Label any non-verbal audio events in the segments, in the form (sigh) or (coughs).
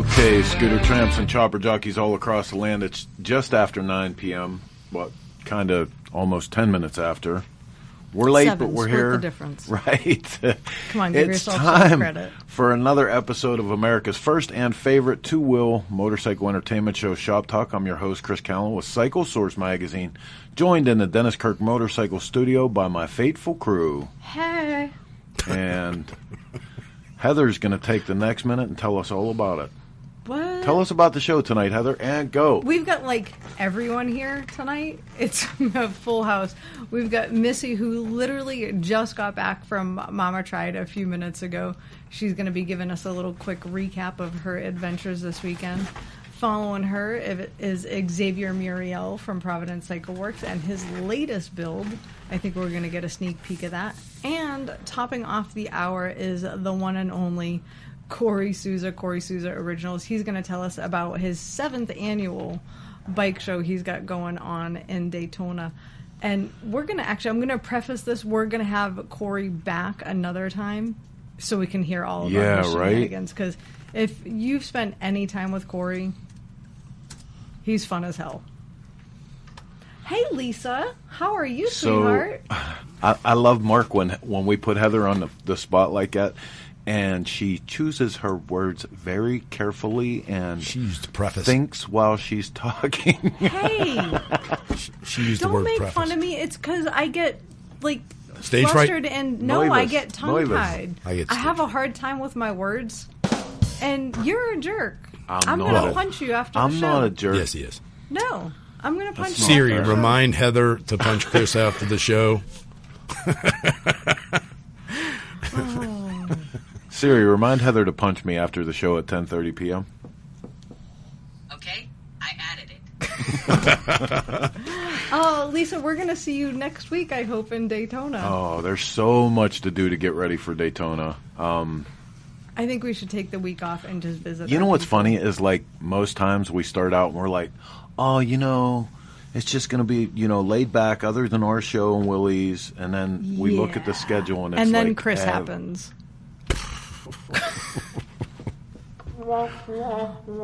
Okay, scooter tramps and chopper jockeys all across the land. It's just after 9 p.m. What, kind of almost 10 minutes after. We're late, Seven, but we're here. the difference. (laughs) Right. Come on, give it's yourself some time credit. for another episode of America's first and favorite two-wheel motorcycle entertainment show, Shop Talk. I'm your host, Chris Callen, with Cycle Source Magazine, joined in the Dennis Kirk Motorcycle Studio by my faithful crew. Hey. And Heather's going to take the next minute and tell us all about it. What? Tell us about the show tonight, Heather, and go. We've got like everyone here tonight. (laughs) It's a full house. We've got Missy, who literally just got back from Mama Tried a few minutes ago. She's going to be giving us a little quick recap of her adventures this weekend. Following her is Xavier Muriel from Providence Cycle Worx and his latest build. I think we're going to get a sneak peek of that. And topping off the hour is the one and only Kory Souza, Kory Souza Originals. He's going to tell us about his seventh annual bike show he's got going on in Daytona. And we're going to actually, I'm going to preface this. We're going to have Kory back another time so we can hear all of Yeah, our right. shenanigans. Because if you've spent any time with Kory, he's fun as hell. Hey, Lisa. How are you, So sweetheart? (sighs) I, I love Mark when when we put Heather on the, the spot like that, and she chooses her words very carefully and She used to preface. thinks while she's talking. (laughs) Hey. she used the Don't word make preface. fun of me. It's because I get like Stage fright? flustered and no, I Noivus. get tongue tied. I get have stage a hard time with my words, and you're a jerk. I'm gonna not. punch you after I'm the show. not a jerk. Yes, he is. No, I'm gonna punch you. Siri, after the show. remind Heather to punch Chris after the show. (laughs) Oh. Siri, remind Heather to punch me after the show at 10:30 p.m. Okay, I added it. (laughs) (laughs) Oh, Lisa, we're gonna see you next week. I hope in Daytona. Oh, there's so much to do to get ready for Daytona. Um, I think we should take the week off and just visit. you know what's people. funny is like most times we start out and we're like, oh, you know, it's just going to be you know laid back, other than our show and Willie's, and then we look at the schedule and it's and then like, Chris eh, happens.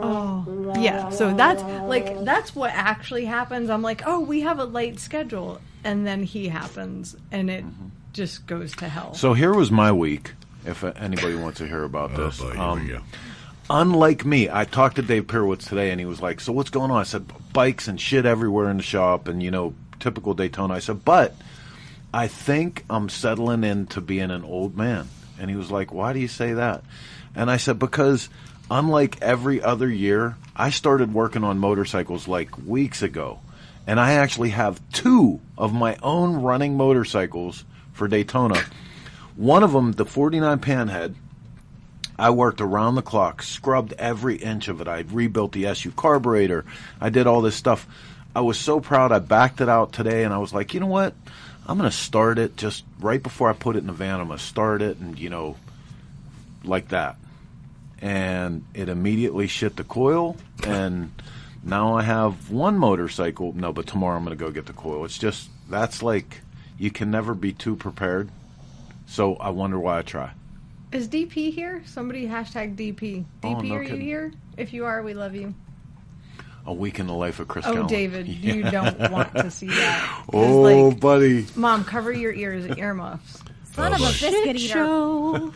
Oh yeah, so that's like that's what actually happens. I'm like, oh, we have a late schedule, and then he happens, and it just goes to hell. So here was my week. If uh, anybody wants to hear about Oh, this, boy, Um, we go. unlike me, I talked to Dave Perewitz today, and he was like, "So what's going on?" I said, "Bikes and shit everywhere in the shop, and you know, typical Daytona." I said, "But I think I'm settling into being an old man." And he was like, "Why do you say that?" And I said, "Because unlike every other year, I started working on motorcycles like weeks ago, and I actually have two of my own running motorcycles for Daytona." One of them, the 49 Panhead, I worked around the clock, scrubbed every inch of it. I rebuilt the SU carburetor. I did all this stuff. I was so proud. I backed it out today, and I was like, you know what? I'm going to start it just right before I put it in the van. I'm going to start it, and you know, like that. And it immediately shit the coil, and now I have one motorcycle. No, but tomorrow I'm going to go get the coil. It's just that's like you can never be too prepared. So I wonder why I try. Is DP here? Somebody hashtag DP. Oh, DP, no are you here? If you are, we love you. A week in the life of Chris. Oh, Callen. David, (laughs) Yeah. you don't want to see that. (laughs) Oh, like, buddy. Mom, cover your ears, earmuffs. Son of a boy. biscuit eater. Show.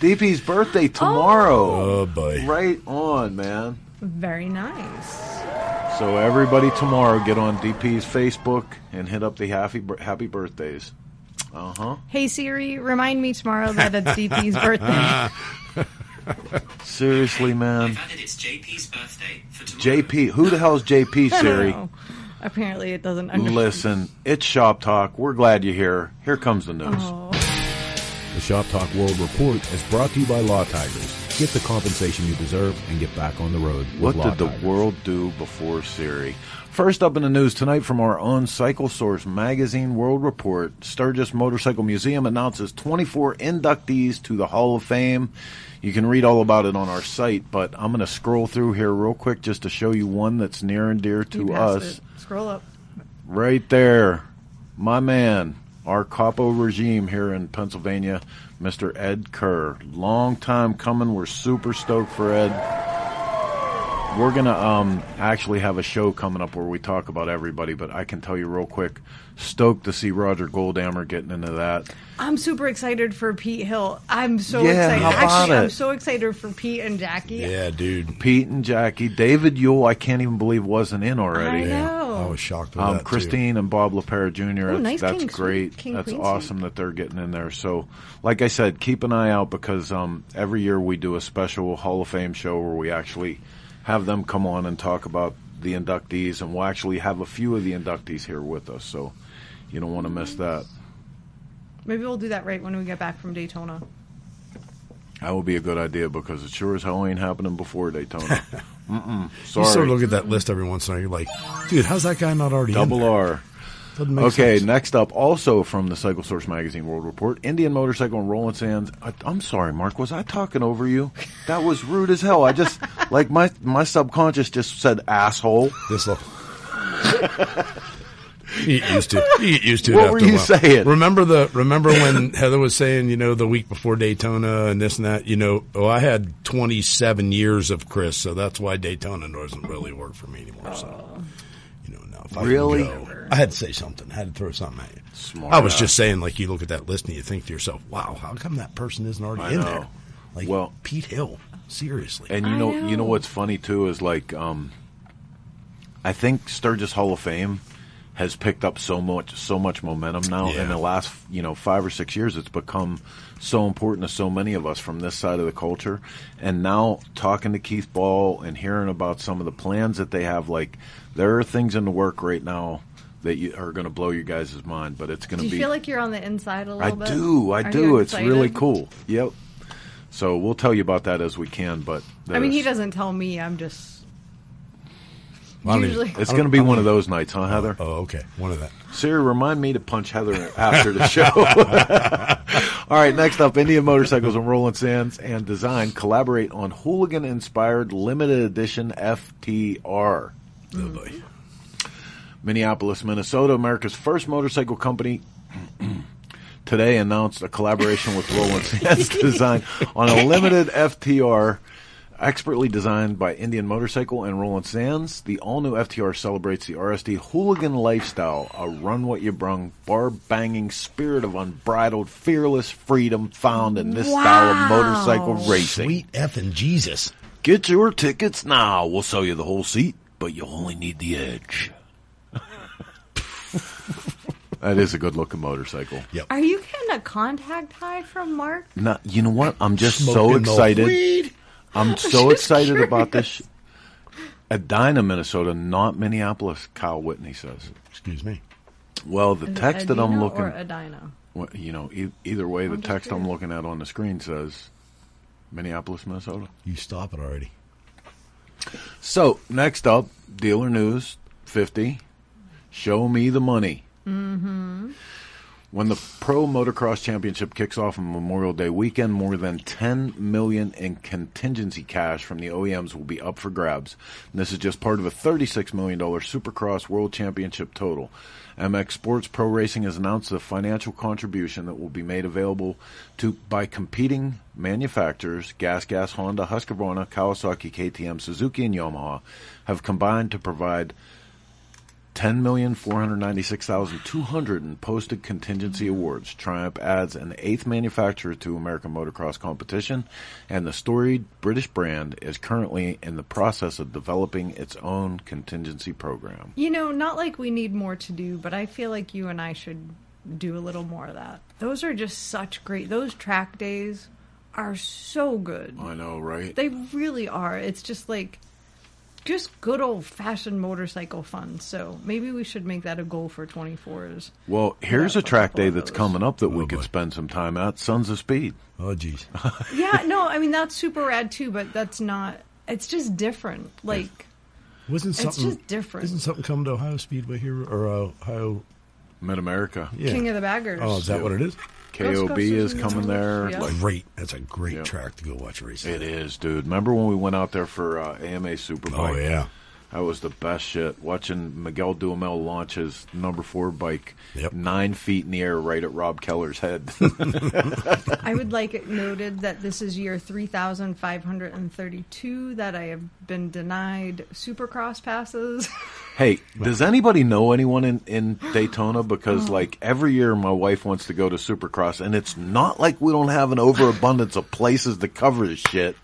DP's birthday tomorrow. Oh, boy. Right on, man. Very nice. So everybody tomorrow get on DP's Facebook and hit up the happy happy birthdays. Uh huh. Hey Siri, remind me tomorrow that it's DP's (laughs) birthday. Seriously, man. I've added it's JP's birthday for tomorrow. JP, who the hell's JP, (laughs) I don't Siri? know. Apparently, it doesn't. Understand. Listen, it's Shop Talk. We're glad you're here. Here comes the news. Oh, The Shop Talk World Report is brought to you by Law Tigers. Get the compensation you deserve and get back on the road with What Law did the Tigers. world do before Siri? First up in the news tonight from our own Cycle Source magazine World Report, Sturgis Motorcycle Museum announces 24 inductees to the Hall of Fame. You can read all about it on our site, but I'm going to scroll through here real quick just to show you one that's near and dear to us. it. Scroll up. Right there, my man, our capo regime here in Pennsylvania, Mr. Ed Kerr. Long time coming. We're super stoked for Ed. We're gonna um, actually have a show coming up where we talk about everybody. But I can tell you real quick, stoked to see Roger Goldammer getting into that. I'm super excited for Pete Hill. I'm so Yeah, excited. how about Actually, I'm so excited for Pete and Jackie. Yeah, dude. Pete and Jackie, David Yule, I can't even believe wasn't in already. I Yeah, know. I was shocked with Um, that. too. Christine and Bob LaPera Jr. that's nice that's King great. King that's Queen awesome that they're getting in there. So, like I said, keep an eye out because um, every year we do a special Hall of Fame show where we actually have them come on and talk about the inductees, and we'll actually have a few of the inductees here with us. So, you don't want to miss that. Maybe we'll do that right when we get back from Daytona. That would be a good idea because it sure as hell ain't happening before Daytona. (laughs) Mm-mm. You sort of look at that list every once in a while. You're like, dude, how's that guy not already in Double there? R. Doesn't make Okay, sense. next up, also from the Cycle Source Magazine World Report, Indian Motorcycle and Roland Sands. I, I'm sorry, Mark, was I talking over you? That was rude as hell. I just, (laughs) like, my, my subconscious just said asshole. This look. (laughs) You get used to. it. You get used to it. What after were a you while. saying? Remember the? Remember when (laughs) Heather was saying, you know, the week before Daytona and this and that. You know, oh, I had 27 years of Chris, so that's why Daytona doesn't really work for me anymore. So, you know, now if I Really? I had to say something. I had to throw something at you. Smart I was ass. just saying, like, you look at that list and you think to yourself, "Wow, how come that person isn't already I in know. there?" Like, Well- Pete Hill, seriously. And you I know, you know know. what's funny too is like, um, I think Sturgis Hall of Fame has picked up so much, so much momentum now. Yeah. In the last, you know, five or six years, it's become so important to so many of us from this side of the culture. And now talking to Keith Ball and hearing about some of the plans that they have, like there are things in the work right now that you, are going to blow you guys' mind. But it's going to you be. feel like you're on the inside a little bit? I do, I Are do. It's really cool. Yep. So we'll tell you about that as we can. But I mean, he doesn't tell me. I'm just Well, usually. It's going to be one of those nights, huh, Heather? Oh, oh, okay, one of that. Siri, remind me to punch Heather after the show. (laughs) All right, next up, Indian Motorcycles and Roland Sands and Design collaborate on hooligan-inspired limited edition FTR. Oh boy. Minneapolis, Minnesota, America's first motorcycle company, (clears throat) today announced a collaboration with Roland Sands (laughs) Design on a limited FTR, expertly designed by Indian Motorcycle and Roland Sands. The all-new FTR celebrates the RSD hooligan lifestyle, a run what you brung, bar-banging spirit of unbridled, fearless freedom found in this style of motorcycle racing. Sweet effing Jesus. Get your tickets now. We'll sell you the whole seat, but you only need the edge. (laughs) that is a good looking motorcycle. Yep. Are you getting a contact high from Mark? Not, you know what? I'm just so Smoking the excited. Weed. (laughs) I'm so just excited about this. Edina, Minnesota, not Minneapolis. Kyle Whitney says. Excuse me. Well, the text that I'm looking, or Edina? well, you know, e- either way, the I'm just text I'm looking at on the screen says Minneapolis, Minnesota. You stop it already. So next up, dealer news fifty. Show me the money. Mm-hmm. When the Pro Motocross Championship kicks off on Memorial Day weekend, more than 10 million in contingency cash from the OEMs will be up for grabs. And this is just part of a 36 million dollar Supercross World Championship total. MX Sports Pro Racing has announced a financial contribution that will be made available to by competing manufacturers Gas Gas, Honda, Husqvarna, Kawasaki, KTM, Suzuki, and Yamaha have combined to provide ten million four hundred ninety six thousand two hundred in posted contingency awards. Triumph adds an eighth manufacturer to American motocross competition, and the storied British brand is currently in the process of developing its own contingency program. You know, not like we need more to do, but I feel like you and I should do a little more of that. Those are just such great. Those track days are so good. I know, right? They really are. It's just like just good old fashioned motorcycle fun. So maybe we should make that a goal for 24s. Well, here's a track day that's coming up that we Oh, could spend some time at. Sons of Speed. Oh, geez. (laughs) yeah, no, I mean that's super rad too, but that's not. It's just different. Like Wasn't something, It's something just different. Isn't something coming to Ohio Speedway here or uh, Ohio? Mid America. Yeah. King of the Baggers. Oh, is that what it is? KOB is coming there. yeah. Great. That's a great Yeah. track to go watch a race. it is, dude. Remember when we went out there for uh, AMA Superbike? Oh yeah. That was the best shit. Watching Miguel Duhamel launch his number four bike Yep. nine feet in the air right at Rob Keller's head. (laughs) I would like it noted that this is year 3,532 that I have been denied supercross passes. (laughs) hey, does anybody know anyone in, in Daytona? Oh. Because like every year my wife wants to go to Supercross and it's not like we don't have an overabundance of places to cover this shit.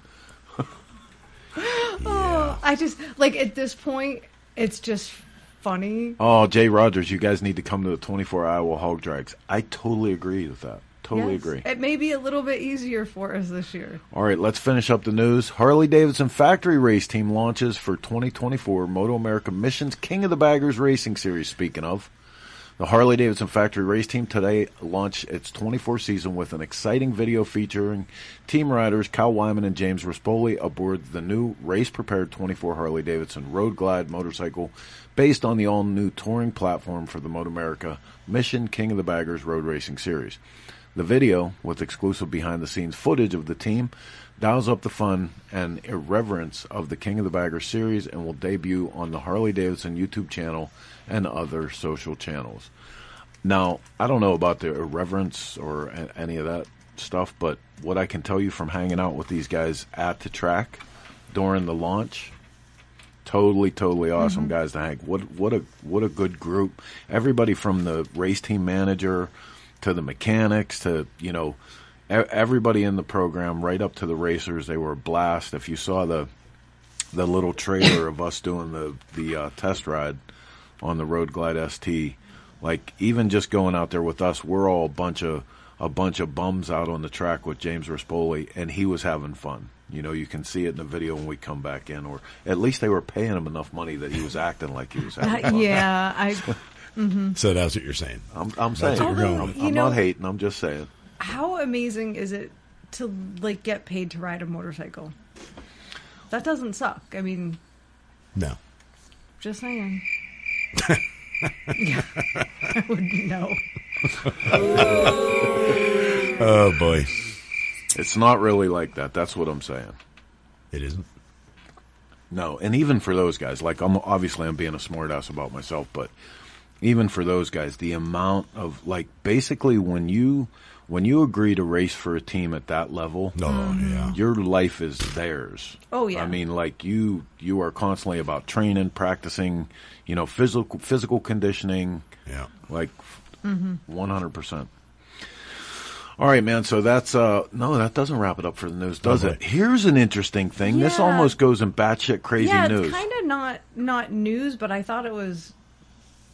Oh, I just, like, at this point, it's just funny. Oh, Jay Rogers, you guys need to come to the 24 Iowa Hog Drags. I totally agree with that. Totally Yes. agree. It may be a little bit easier for us this year. All right, let's finish up the news. Harley Davidson Factory Race Team launches for 2024 Moto America Missions King of the Baggers Racing Series. Speaking of, the Harley Davidson Factory Race Team today launched its 24 season with an exciting video featuring team riders Kyle Wyman and James Rispoli aboard the new race prepared 24 Harley Davidson Road Glide motorcycle based on the all new touring platform for the Moto America Mission King of the Baggers Road Racing Series. The video, with exclusive behind the scenes footage of the team, dials up the fun and irreverence of the King of the Baggers series and will debut on the Harley Davidson YouTube channel and other social channels. Now, I don't know about the irreverence or a- any of that stuff, but what I can tell you from hanging out with these guys at the track during the launch, totally, totally awesome guys to hang. What what a what a good group. Everybody from the race team manager to the mechanics to you know everybody in the program, right up to the racers. They were a blast. If you saw the the little trailer of us doing the the uh, test ride on the Road Glide ST, like even just going out there with us, we're all a bunch of a bunch of bums out on the track with James Rispoli, and he was having fun. You know, you can see it in the video when we come back in, or at least they were paying him enough money that he was acting like he was having Uh, fun. yeah, (laughs) I. So that's what you're saying. I'm, I'm saying, what you're going I'm. You I'm know- not hating. I'm just saying. How amazing is it to like get paid to ride a motorcycle? That doesn't suck. I mean, No. just saying. (laughs) yeah, I wouldn't know. (laughs) Oh boy, It's not really like that. That's what I'm saying. it isn't. No, and even for those guys, like I'm obviously I'm being a smartass about myself, but even for those guys, the amount of like basically when you when you agree to race for a team at that level, No, yeah. your life is theirs. Oh, yeah. I mean, like you you are constantly about training, practicing, you know, physical physical conditioning, Yeah. like one hundred percent. All right, man. So that's uh no, that doesn't wrap it up for the news, does Okay. it? Here's an interesting thing. This almost goes in batshit crazy yeah, news. it's kind of not not news, but I thought it was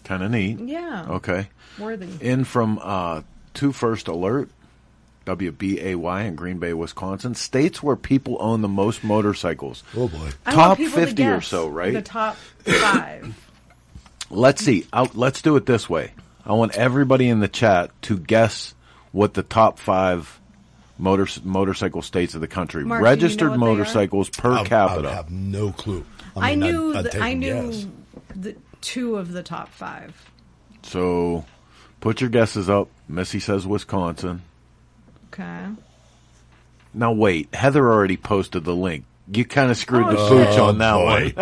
Kind of neat. yeah Okay. worthy. In from uh, Two First Alert, WBAY in Green Bay, Wisconsin, states where people own the most motorcycles. Oh boy. Top want people to 50 or so, right? The top five. (coughs) Let's see. I'll, let's do it this way. I want everybody in the chat to guess what the top five motor, motorcycle states of the country, Mark, do you know registered what they are? motorcycles per I, I capita. have no clue. I, mean, knew. I'd- I'd the, take I a knew guess. the two of the top five. So, put your guesses up. Missy says Wisconsin. Okay. Now wait, Heather already posted the link. You kind of screwed the Oh, pooch shit. on that boy.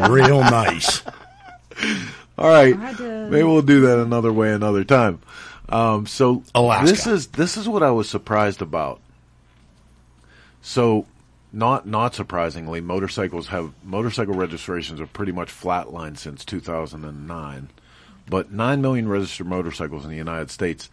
one. (laughs) Real nice. (laughs) All right, I maybe we'll do that another way, another time. Um, so Alaska. this is this is what I was surprised about. So, not not surprisingly, motorcycles have motorcycle registrations have pretty much flatlined since 2009, but nine million registered motorcycles in the United States.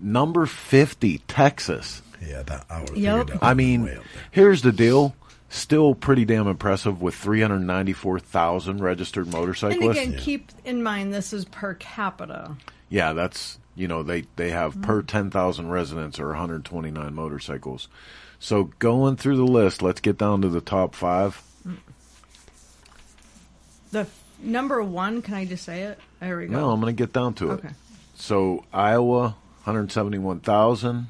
Number 50, Texas. Yeah, that I would have Yep. figured that I mean, way up there. here's the deal. Still pretty damn impressive with 394,000 registered motorcyclists. And motorcyclists. again, keep in mind this is per capita. Yeah, that's you know they they have per ten thousand residents or 129 motorcycles. So going through the list, let's get down to the top five. The number one, can I just say it? There we go. No, I'm going to get down to it. Okay. So Iowa, 171,000.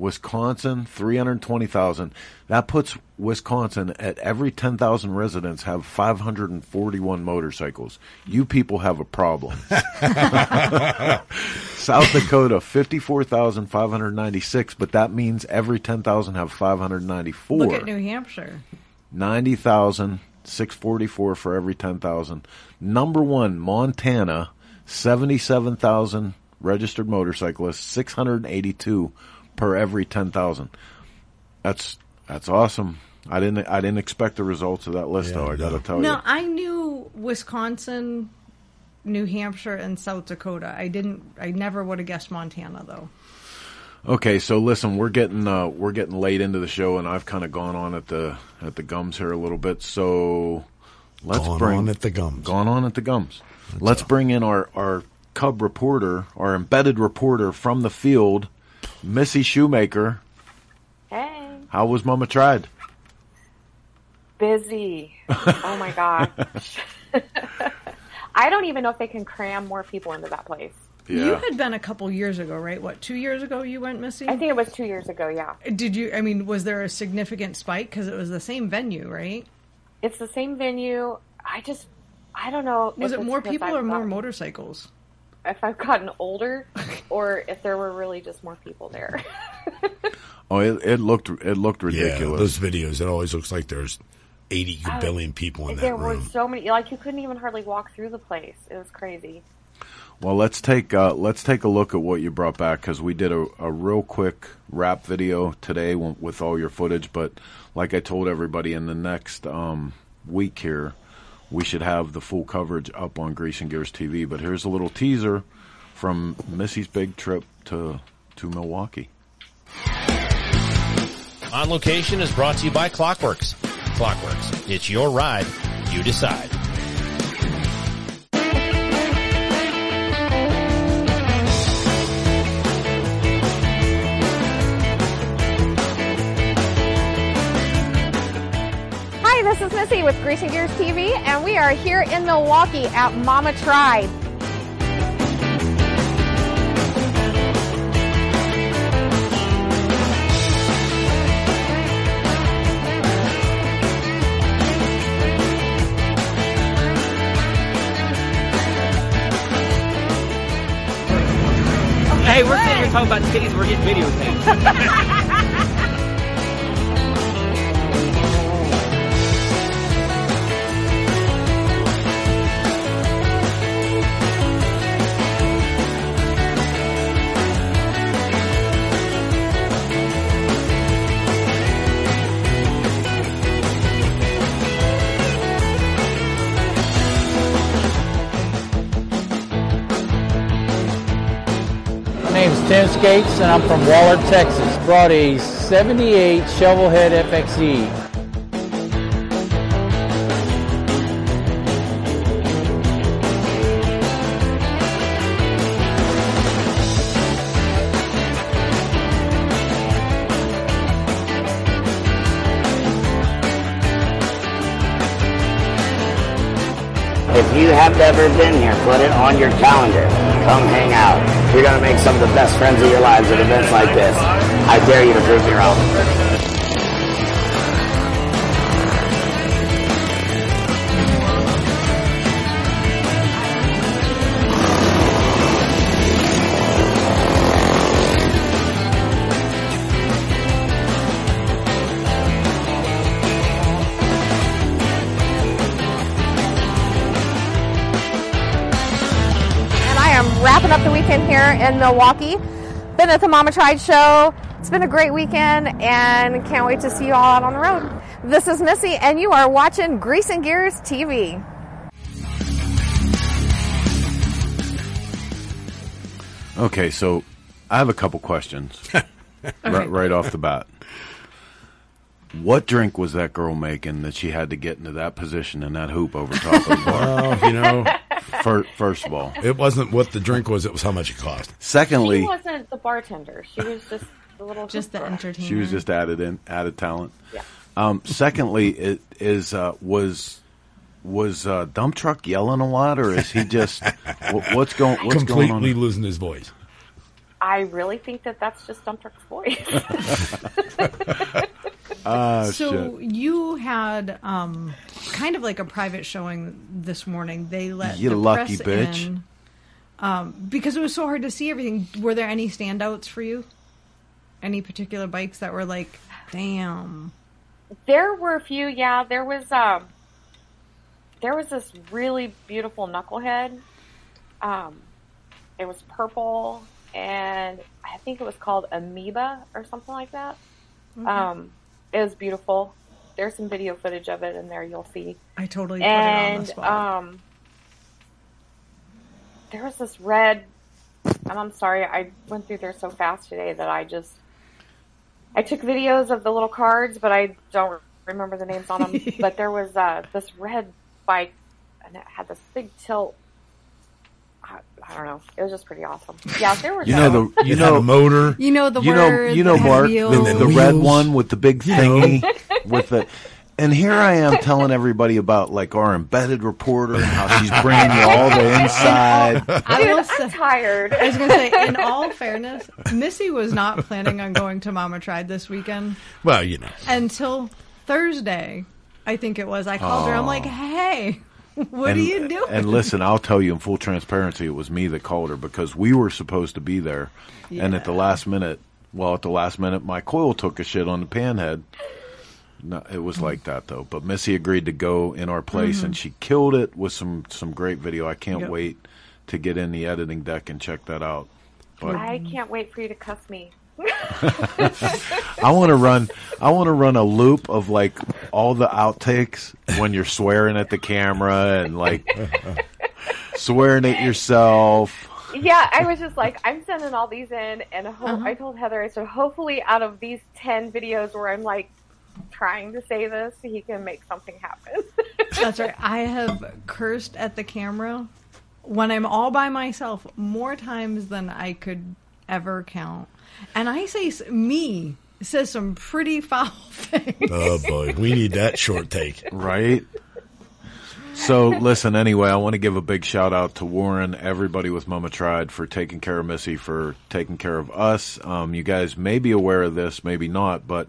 Wisconsin, 320,000. That puts Wisconsin at every 10,000 residents have 541 motorcycles. You people have a problem. (laughs) South Dakota, 54,596, but that means every 10,000 have 594. Look at New Hampshire. 90,000 644 for every 10,000. Number one, Montana, 77,000 registered motorcyclists, 682 per every 10,000. That's that's awesome. I didn't I didn't expect the results of that list Yeah, though. I got to no. tell No, you. I knew Wisconsin, New Hampshire, and South Dakota. I didn't. I never would have guessed Montana though. Okay, so listen, we're getting uh, we're getting late into the show, and I've kind of gone on at the at the gums here a little bit. So let's Gone bring on at the gums. Gone on at the gums. let's bring in our our cub reporter, our embedded reporter from the field, Missy Shoemaker. Hey, How was Mama tried? busy. (laughs) Oh my gosh. I don't even know if they can cram more people into that place. You had been a couple years ago, right? What two years ago you went, Missy? I think it was two years ago, yeah. Did you? I mean, was there a significant spike because it was the same venue, right? It's the same venue. I just, I don't know. Was it more people or more gotten- motorcycles? If I've gotten older, or if there were really just more people there. (laughs) Oh, it, it looked it looked Yeah, ridiculous. those videos. It always looks like there's 80 billion people in that there that were so many. Like you couldn't even hardly walk through the place. It was crazy. Well, let's take uh, let's take a look at what you brought back because we did a, a real quick wrap video today w- with all your footage. But like I told everybody, in the next um, week here, we should have the full coverage up on Grease and Gears TV. But here's a little teaser from Missy's big trip to to Milwaukee. On Location is brought to you by Klock Werks. Clockworks, it's your ride, you decide. Hi, this is Missy with Grease and Gears TV, and we are here in Milwaukee at Mama Tried. Hey, we're sitting here talking about titties. We're getting videotaped. (laughs) Tim Skates, and I'm from Waller, Texas. Brought a 78 Shovelhead. FXE. Ever been here, put it on your calendar. Come hang out. You're going to make some of the best friends of your lives at events like this. I dare you to prove me wrong. In Milwaukee. Been at the Mama Tried show. It's been a great weekend and can't wait to see you all out on the road. This is Missy, and you are watching Grease and Gears TV. Okay, so I have a couple questions (laughs) right, right off the bat. What drink was that girl making that she had to get into that position in that hoop over top of the bar? Well, you know, Fir- first of all, it wasn't what the drink was; it was how much it cost. secondly, She wasn't the bartender. She was just the little. Just the entertainer. She was just added in, added talent. Yeah. Um, secondly, it is uh, was was uh, dump truck yelling a lot, or is he just wh- what's going what's Completely going on? losing his voice. I really think that that's just Dump Truck's voice. (laughs) (laughs) Ah, so shit. you had um, kind of like a private showing this morning. They let You the lucky press bitch. in um, because it was so hard to see everything. Were there any standouts for you? Any particular bikes that were like, damn? there were a few, yeah. There was um, there was this really beautiful knucklehead. Um, it was purple, and I think it was called Amoeba or something like that. Um, it was beautiful. There's some video footage of it in there. You'll see. I totally put it on And the um, there was this red, and I'm sorry, I went through there so fast today that I just I took videos of the little cards, but I don't remember the names on them. (laughs) but there was uh, this red bike, and it had this big tilt. I, I don't know. It was just pretty awesome. Yeah, there were. You know the you know a motor. You know the you know word, you know the Mark wheels. the, the red one with the big You thingy with the and here I am telling everybody about like our embedded reporter and how she's bringing you all the (laughs) inside. (laughs) I will Dude, say, I'm tired. I was going to say, in (laughs) all fairness, Missy was not planning on going to Mama Tried this weekend Well, you know. until Thursday. I think it was. I called her. I'm like, hey, (laughs) what and, are you doing? And listen, I'll tell you in full transparency, it was me that called her because we were supposed to be there, and at the last minute, well, at the last minute, my coil took a shit on the panhead. No, it was like that though. But Missy agreed to go in our place, and mm-hmm. she killed it with some some great video. I can't Yep. wait to get in the editing deck and check that out. But I can't wait for you to cuss me. (laughs) I want to run. I want to run a loop of like all the outtakes when you're swearing at the camera and like swearing at yourself. Yeah, I was just like, I'm sending all these in, and ho- Uh-huh. I told Heather, I said, hopefully, out of these ten videos where I'm like trying to say this, he can make something happen. (laughs) That's right. I have cursed at the camera when I'm all by myself more times than I could ever count. And I say me says some pretty (laughs) foul things. Oh boy, we need that short take. Right. So listen, anyway, I want to give a big shout out to Warren, everybody with Mama Tried for taking care of Missy, for taking care of us. Um, you guys may be aware of this, maybe not, but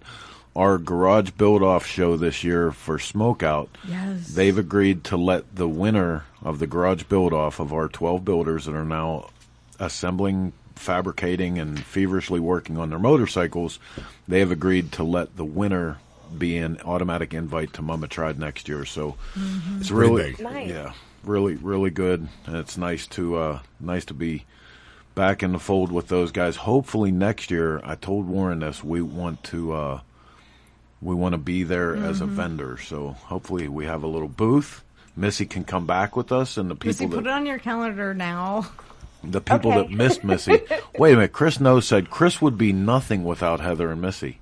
our garage build off show this year for Smokeout, Yes. they've agreed to let the winner of the garage build off of our 12 builders that are now assembling, fabricating, and feverishly working on their motorcycles, they have agreed to let the winner be an automatic invite to Mama Tried next year. So it's really. Nice. yeah, really, really good, and it's nice to uh, nice to be back in the fold with those guys. Hopefully next year, I told Warren this. We want to uh, we want to be there as a vendor. So hopefully we have a little booth. Missy can come back with us, and the people Missy, that put it on your calendar now. (laughs) the people Okay. that missed Missy. (laughs) Wait a minute, Chris No said Chris would be nothing without Heather and Missy.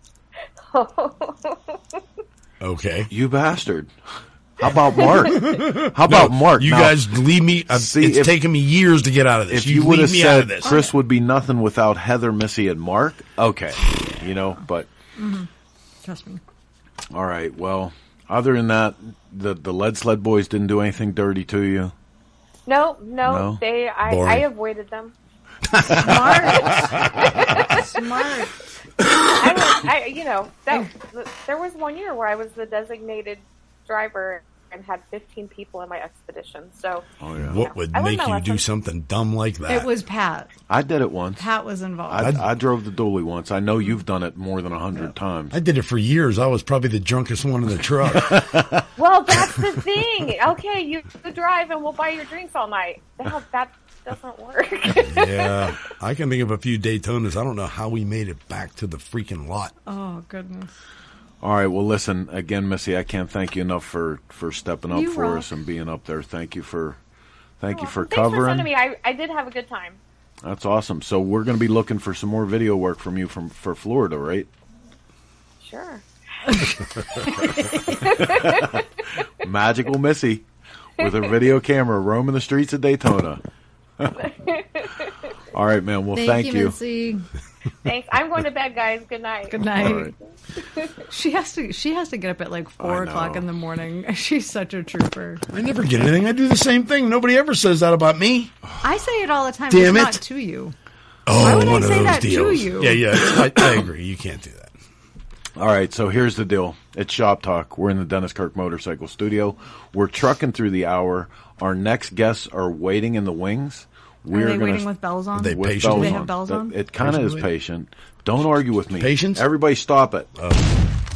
(laughs) Okay. You bastard. How about Mark? How about Mark? You Now, guys leave me. uh, See, it's if- taken me years to get out of this. if you, would have leave me out of said this. Chris would be nothing without Heather, Missy, and Mark, okay, you know. But Trust me. all right, well, other than that, the the Lead Sled Boys didn't do anything dirty to you. No, no, No? they, I, I avoided them. Smart. (laughs) Smart. (laughs) I, was, I, you know, that there was one year where I was the designated driver and had 15 people in my expedition. So Oh yeah, what would I make my you do something dumb like that? It was Pat. I did it once. Pat was involved. I, I drove the dually once. I know you've done it more than a hundred times. I did it for years. I was probably the drunkest one in the truck. (laughs) Well, that's the thing. Okay, you drive and we'll buy your drinks all night. Hell, that doesn't work. yeah, I can think of a few Daytonas. I don't know how we made it back to the freaking lot. oh, goodness. All right, well, listen again, Missy. I can't thank you enough for for stepping up You for rock. us and being up there. Thank you for thank you for Thanks for covering. sending me. I, I did have a good time. That's awesome. So we're going to be looking for some more video work from you from for Florida, right? Sure. (laughs) Magical Missy with her video camera roaming the streets of Daytona. (laughs) All right, man. Well, thank, you, Missy. Thanks. I'm going to bed, guys. Good night. Good night. All right. She has to. She has to get up at like four o'clock in the morning. (laughs) She's such a trooper. I never get anything. I do the same thing. Nobody ever says that about me. I say it all the time. Damn it's it. not to you. Oh, Why would I one of say those that to deals. you? Yeah, yeah. I, I agree. You can't do that. All right, so here's the deal. It's Shop Talk. We're in the Dennis Kirk Motorcycle Studio. We're trucking through the hour. Our next guests are waiting in the wings. Are We're they gonna waiting with bells on? They with patient? bells Do they have bells That- on? It kind of is Patiently? patient. Don't argue with me. Patience? Everybody, stop it. Oh.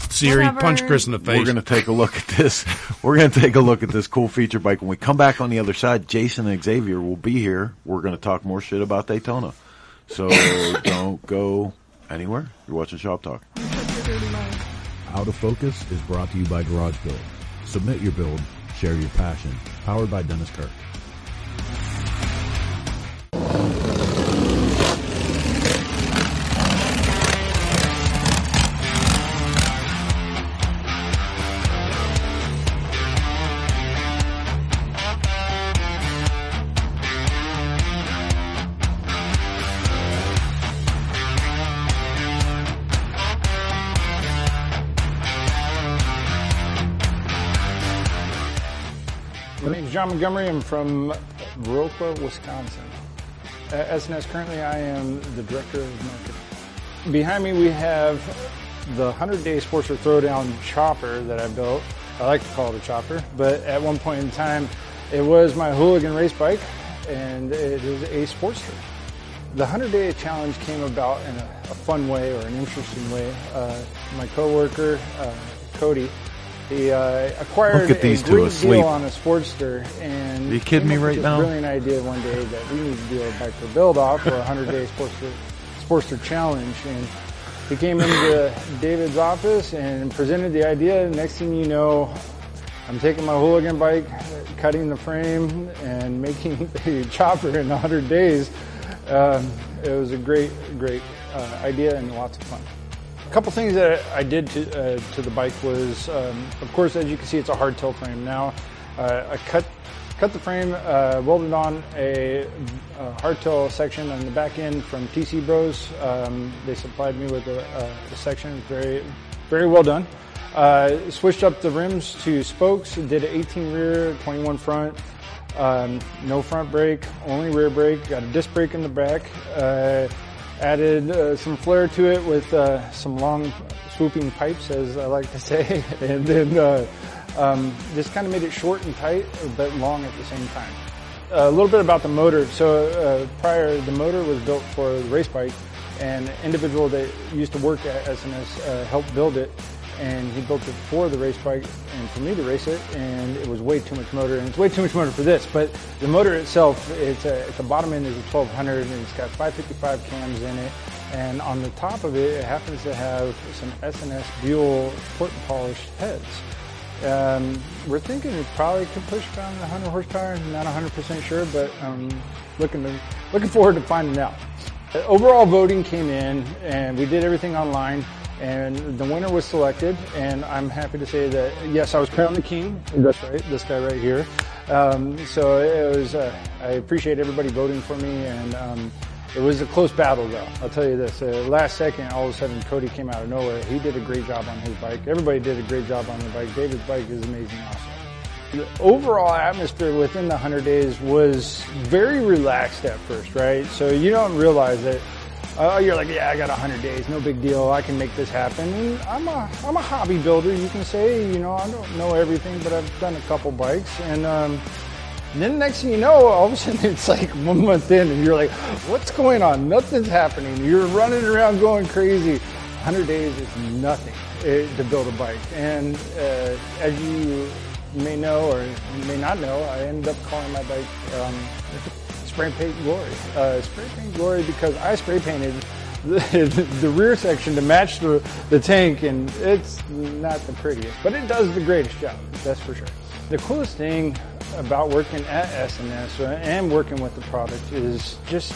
Siri, Whatever. punch Chris in the face. We're going to take a look at this. (laughs) We're going to take a look at this cool feature bike. When we come back on the other side, Jason and Xavier will be here. We're going to talk more shit about Daytona. So (laughs) don't go anywhere. You're watching Shop Talk. Out of Focus is brought to you by Garage Build. Submit your build, share your passion. Powered by Dennis Kirk. John Montgomery. I'm from Viroqua, Wisconsin. At S&S currently, I am the director of marketing. Behind me, we have the 100 Day Sportster Throwdown chopper that I built. I like to call it a chopper, but at one point in time, it was my hooligan race bike, and it is a Sportster. The 100 Day Challenge came about in a, a fun way or an interesting way. Uh, my coworker, uh, Cody, he uh, acquired Look at these a two great asleep. deal on a Sportster, and Are you kidding me right now? Brilliant idea one day that we need to do a bike for build off for a 100 Day Sportster, Sportster Challenge, and he came into David's office and presented the idea. Next thing you know, I'm taking my hooligan bike, cutting the frame, and making (laughs) a chopper in 100 days. Um, it was a great, great uh, idea and lots of fun. Couple things that I did to, uh, to the bike was, um, of course, as you can see, it's a hardtail frame now. Uh, I cut cut the frame, uh, welded on a, a hardtail section on the back end from TC Bros. Um, they supplied me with a, a, section, very very well done. Uh, switched up the rims to spokes, did an 18 rear, 21 front. Um, no front brake, only rear brake. Got a disc brake in the back. Added uh, some flair to it with uh, some long swooping pipes, as I like to (laughs) say, and then uh, um, just kind of made it short and tight, but long at the same time. A little bit about the motor. So uh, prior, the motor was built for the race bike, and an individual that used to work at S&S uh, helped build it, and he built it for the race bike and for me to race it, and it was way too much motor, and it's way too much motor for this. But the motor itself, it's a, at the bottom end is a 1200, and it's got 555 cams in it, and on the top of it, it happens to have some S&S Buell port and polished heads. Um, we're thinking it probably could push around 100 horsepower. Not 100% sure, but um, looking to, looking forward to finding out. Overall voting came in, and we did everything online. And the winner was selected, and I'm happy to say that yes, I was crowned the king. That's right, this guy right here. Um, so it was. Uh, I appreciate everybody voting for me, and um, it was a close battle, though. I'll tell you this: uh, last second, all of a sudden, Cody came out of nowhere. He did a great job on his bike. Everybody did a great job on the bike. David's bike is amazing, also. The overall atmosphere within the 100 days was very relaxed at first, right? So you don't realize it. Uh, you're like, yeah, I got 100 days, no big deal. I can make this happen. And I'm a, I'm a hobby builder, you can say. You know, I don't know everything, but I've done a couple bikes. And um, then next thing you know, all of a sudden (laughs) it's like one month in, and you're like, what's going on? Nothing's happening. You're running around going crazy. 100 days is nothing eh, to build a bike. And uh, as you may know or may not know, I ended up calling my bike um, Spray Paint Glory. Uh, spray Paint Glory because I spray painted the, (laughs) the rear section to match the, the tank, and it's not the prettiest, but it does the greatest job, that's for sure. The coolest thing about working at S&S and working with the product is just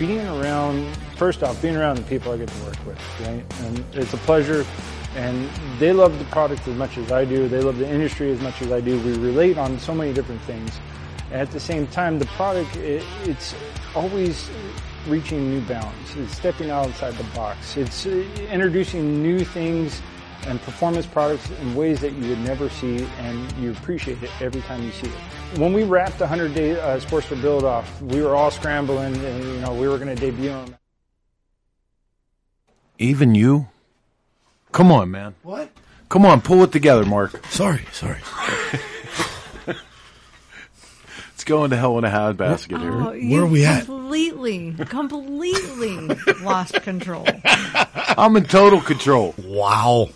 being around, first off, being around the people I get to work with, right? And it's a pleasure and they love the product as much as I do. They love the industry as much as I do. We relate on so many different things. At the same time, the product, it, it's always reaching new bounds. It's stepping outside the box. It's uh, introducing new things and performance products in ways that you would never see, and you appreciate it every time you see it. When we wrapped the 100 day uh, Sportster build off, we were all scrambling, and you know we were going to debut them. Even you? Come on, man. What? Come on, pull it together, Mark. Sorry, sorry. (laughs) It's going to hell in a handbasket here. Oh, Where are we at? Completely, completely (laughs) lost control. I'm in total control. Wow.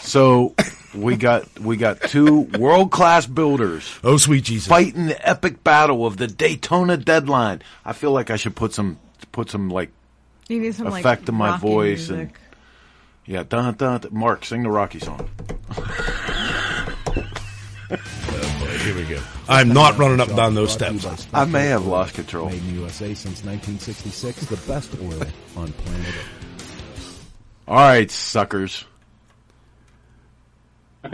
So we got we got two world class builders. Oh, sweet Jesus! Fighting the epic battle of the Daytona deadline. I feel like I should put some put some like You need some like, effect in my voice music. and yeah. Dun, dun, dun. Mark, sing the Rocky song. (laughs) Here we go. I'm not running up and down those steps. I may have lost control. Made in the USA since 1966, the best oil on planet Earth. All right, suckers. (laughs)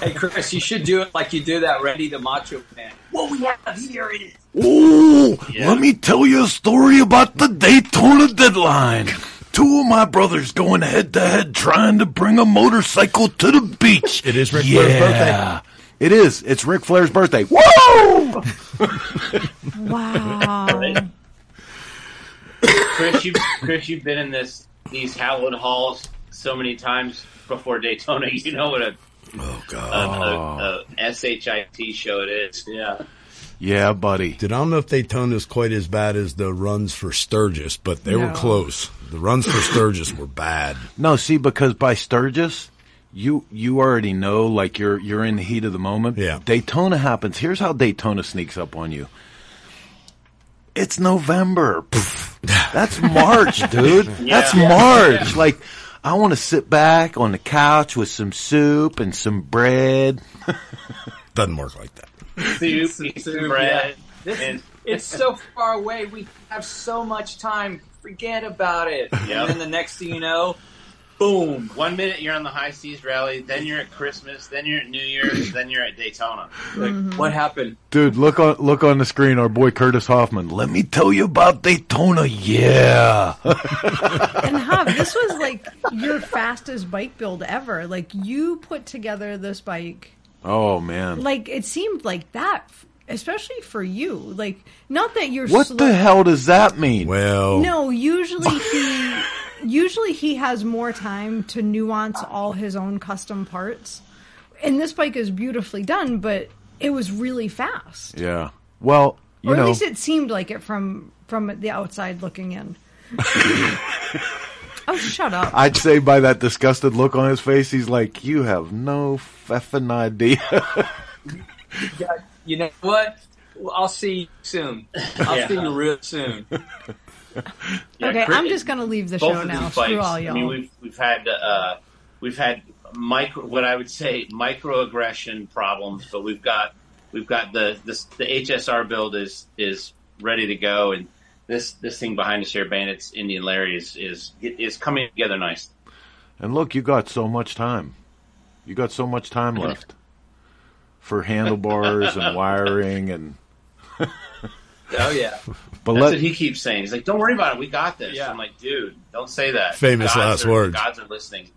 hey, Chris, you should do it like you do that Randy the Macho Man. What we have here is. Ooh, let me tell you a story about the Daytona deadline. Two of my brothers going head to head trying to bring a motorcycle to the beach. (laughs) It is Ric yeah. Flair's birthday. It is. It's Ric Flair's birthday. Woo! (laughs) Wow. Chris, you Chris, you've been in this these hallowed halls so many times before Daytona. You know what a oh god a, a, a shit show it is. Yeah. Yeah, buddy. Did I don't know if Daytona's quite as bad as the runs for Sturgis, but they were close. The runs for Sturgis were bad. No, see, because by Sturgis, you you already know, like you're you're in the heat of the moment. Yeah. Daytona happens. Here's how Daytona sneaks up on you. It's November. Pff, That's March, dude. (laughs) That's Yeah. March. Like, I want to sit back on the couch with some soup and some bread. Doesn't work like that. Soup, piece of bread, This- and it's so far away. We have so much time. Forget about it. Yep. And then the next thing you know, boom. one minute you're on the High Seas Rally, then you're at Christmas, then you're at New Year's, (clears throat) then you're at Daytona. Like, mm-hmm. What happened? Dude, look on look on the screen. Our boy Curtis Hoffman. Let me tell you about Daytona. Yeah. (laughs) and Hav, this was like your fastest bike build ever. Like you put together this bike. oh man. Like it seemed like that, especially for you. Like not that you're What slow- the hell does that mean? Well, No, usually (laughs) he usually he has more time to nuance all his own custom parts. And this bike is beautifully done, but it was really fast. Yeah. Well, you or at know. least it seemed like it from from the outside looking in. (laughs) oh, shut up. I'd say by that disgusted look on his face, he's like, "You have no effing idea." (laughs) Yeah, you know what? I'll see you soon. I'll Yeah. see you real soon. (laughs) Yeah, okay, Chris- I'm just going to leave the show now. these Screw all y'all. I mean, we've we've had uh, we've had micro what I would say microaggression problems, but we've got we've got the this the HSR build is is ready to go, and this this thing behind us here, Bandits Indian Larry, is is is coming together nice. and look, you got so much time. You got so much time left for handlebars and (laughs) wiring and. Oh yeah. But That's let what he keeps saying. He's like, "Don't worry about it. We got this." Yeah. I'm like, "Dude, don't say that." Famous last are, words. Gods are listening.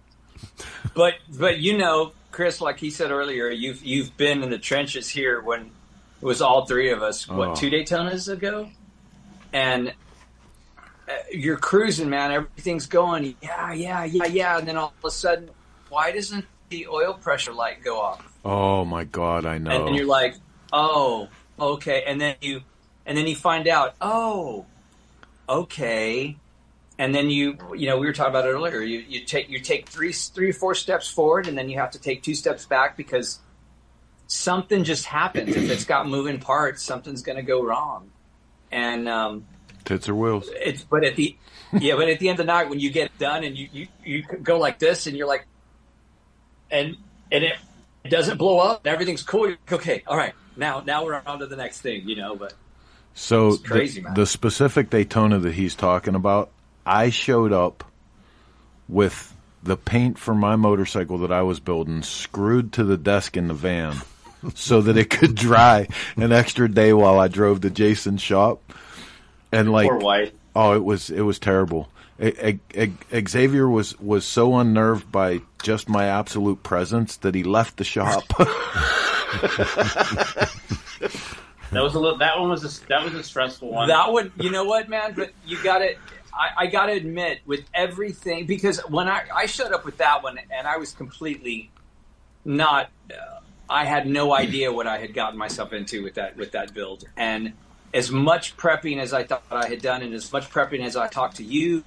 But but you know, Chris, like he said earlier, you've you've been in the trenches here when it was all three of us. What Oh. two Daytonas ago? And uh, you're cruising, man. Everything's going. Yeah, yeah, yeah, yeah. And then all of a sudden, why doesn't the oil pressure light go off? Oh my God, I know. And then you're like, oh, okay. And then you, and then you find out, oh, okay. And then you, you know, we were talking about it earlier. You, you take, you take three, three or four steps forward, and then you have to take two steps back because something just happens. if it's got moving parts, something's going to go wrong. And um, Tits or wheels. it's, but at the, yeah, but at the end of the night when you get done and you, you, you go like this, and you're like, and and it, it doesn't blow up, and everything's cool. You're like, okay, all right, now now we're on to the next thing, you know. But So It's crazy, the, man. the specific Daytona that he's talking about, I showed up with the paint for my motorcycle that I was building screwed to the desk in the van (laughs) so that it could dry an extra day while I drove to Jason's shop. And like Poor wife. Oh, it was it was terrible. Xavier was was so unnerved by just my absolute presence that he left the shop. (laughs) That was a little. That one was a that was a stressful one. that one, you know what, man? But you got it. I, I got to admit, with everything, because when I I showed up with that one, and I was completely not. Uh, I had no idea what I had gotten myself into with that with that build, and as much prepping as I thought I had done, and as much prepping as I talked to you,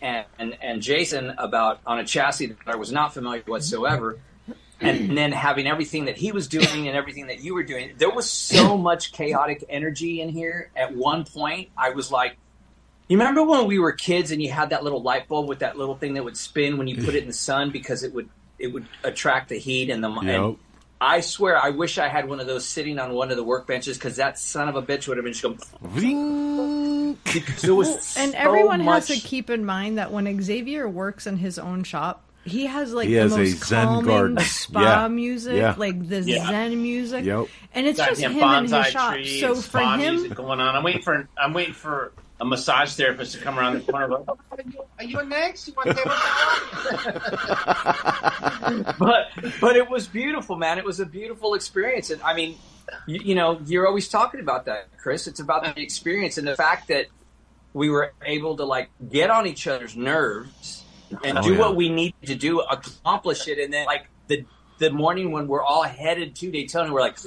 and, and and Jason about on a chassis that I was not familiar whatsoever. And mm. then having everything that he was doing and everything that you were doing, there was so mm. much chaotic energy in here. At one point, I was like, "You remember when we were kids and you had that little light bulb with that little thing that would spin when you put it in the sun because it would it would attract the heat and the Yep. and I swear, I wish I had one of those sitting on one of the workbenches because that son of a bitch would have been just going. Because it was and so everyone much, has to keep in mind that when Xavier works in his own shop, he has like He the has a most Zen calming garden. spa (laughs) Yeah. music, Yeah. like the Yeah. Zen music, Yep. and it's just him and bonsai his shop. tree So for spa him, music going on. I'm waiting for I'm waiting for a massage therapist to come around the corner. Like, (laughs) oh, are, you, next? You want table (laughs) but but it was beautiful, man. It was a beautiful experience, and I mean, you, you know, you're always talking about that, Chris. It's about the experience and the fact that we were able to like get on each other's nerves and Oh, do yeah. what we needed to do, accomplish it, and then like the the morning when we're all headed to Daytona, we're like,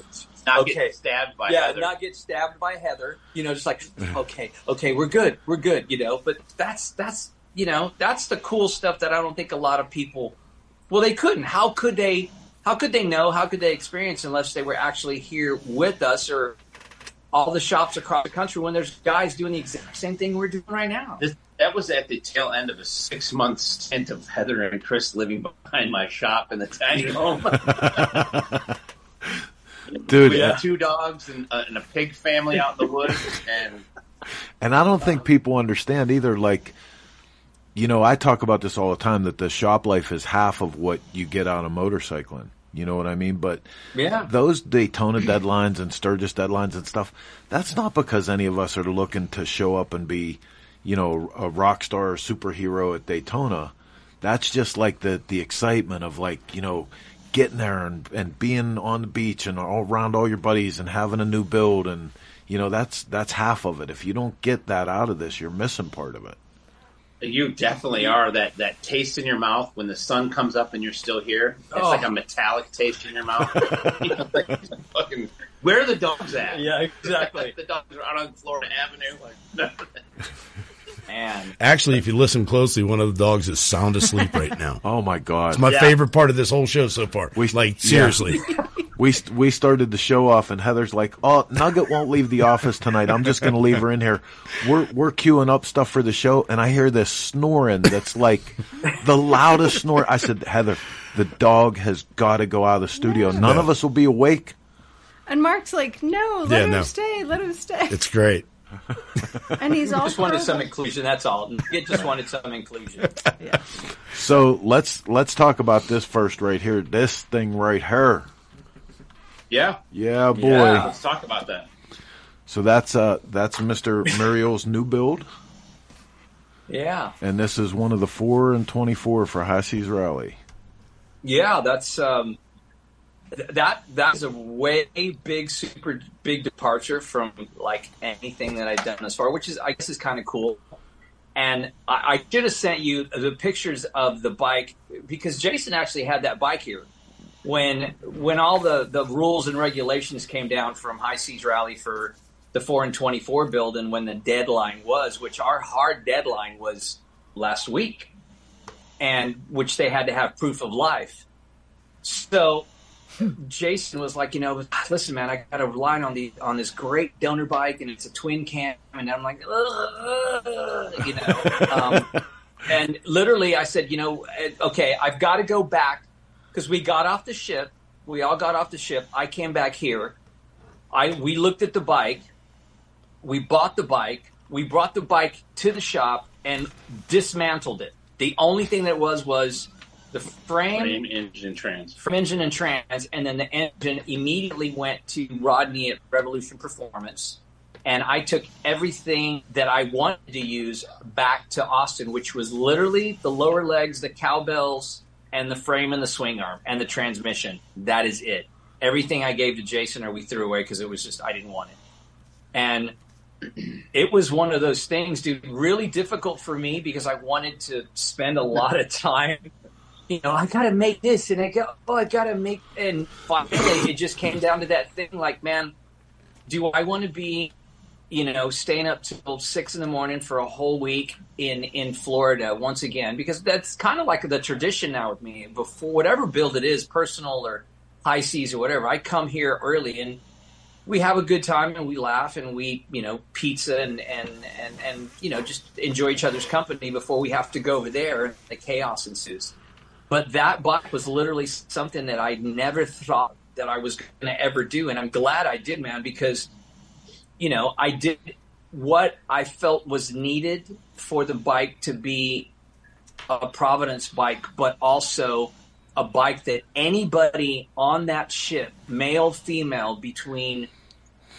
Not okay, get stabbed by yeah, Heather. not get stabbed by Heather. You know, just like (laughs) okay, okay, we're good, we're good. You know, but that's that's you know that's the cool stuff that I don't think a lot of people. Well, they couldn't. How could they? How could they know? How could they experience unless they were actually here with us or all the shops across the country when there's guys doing the exact same thing we're doing right now? This, that was at the tail end of a six month stint of Heather and Chris living behind my shop in the tiny home. (laughs) (laughs) Dude, we had two dogs and, uh, and a pig family out in the woods, (laughs) and And I don't think people understand either. Like, you know, I talk about this all the time that the shop life is half of what you get out of motorcycling. You know what I mean? But Yeah. those Daytona deadlines and Sturgis deadlines and stuff, that's not because any of us are looking to show up and be, you know, a rock star or superhero at Daytona. That's just like the, the excitement of like, you know, getting there and, and being on the beach and all around all your buddies and having a new build and, you know, that's, that's half of it. If you don't get that out of this, you're missing part of it. you definitely are that, that taste in your mouth when the sun comes up and you're still here. It's Oh. like a metallic taste in your mouth. You know, like, fucking, where are the dogs at? Yeah, exactly. (laughs) the dogs are out on Florida Avenue. Like, (laughs) And Actually, if you listen closely, one of the dogs is sound asleep right (laughs) now. Oh my God. It's my Yeah. favorite part of this whole show so far. like seriously. (laughs) we st- we started the show off, and Heather's like, "Oh, Nugget won't leave the office tonight. I'm just going to leave her in here." We're we're queuing up stuff for the show, and I hear this snoring that's like the loudest snore. I said, "Heather, the dog has got to go out of the studio. None No. of us will be awake." and Mark's like, "No, let Yeah, him no. stay, let him stay," It's great. And he's all just wanted some inclusion. That's all. It just wanted some inclusion. So let's let's talk about this first right here. This thing right here. yeah. Yeah, boy. Yeah. Let's talk about that. So that's uh that's Mr. Muriel's new build, Yeah. and this is one of the four and twenty four for High Seas Rally. Yeah, that's um, th- that that's a way big, super big departure from like anything that I've done thus far, which is I guess is kind of cool. And I, I should have sent you the pictures of the bike because Jason actually had that bike here when when all the the rules and regulations came down from High Seas Rally for the four and twenty four build, and when the deadline was, which our hard deadline was last week and which they had to have proof of life. So Jason was like, you know, listen, man, I got a line on the on this great donor bike, and it's a twin cam, and I'm like, "Ugh," you know, um, (laughs) and literally, I said, you know, eh, okay, I've got to go back because we got off the ship, we all got off the ship. I came back here, I we looked at the bike, we bought the bike, we brought the bike to the shop and dismantled it. The only thing that was was the frame, Frame, engine, trans. from engine and trans, and then the engine immediately went to Rodney at Revolution Performance. And I took everything that I wanted to use back to Austin, which was literally the lower legs, the cowbells, and the frame and the swing arm and the transmission. That is it. Everything I gave to Jason or we threw away because it was just, I didn't want it. And it was one of those things, dude, really difficult for me because I wanted to spend a lot of time you know, I gotta make this, and I go, oh, I gotta make, and finally, it just came down to that thing. Like, man, do I want to be, you know, staying up till six in the morning for a whole week in in Florida once again because that's kind of like the tradition now with me. Before whatever build it is, personal or high seas or whatever, I come here early and we have a good time and we laugh and we you know pizza and and and, and you know just enjoy each other's company before we have to go over there and the chaos ensues. But that bike was literally something that I never thought that I was going to ever do, and I'm glad I did, man, because you know I did what I felt was needed for the bike to be a Providence bike, but also a bike that anybody on that ship, male, female, between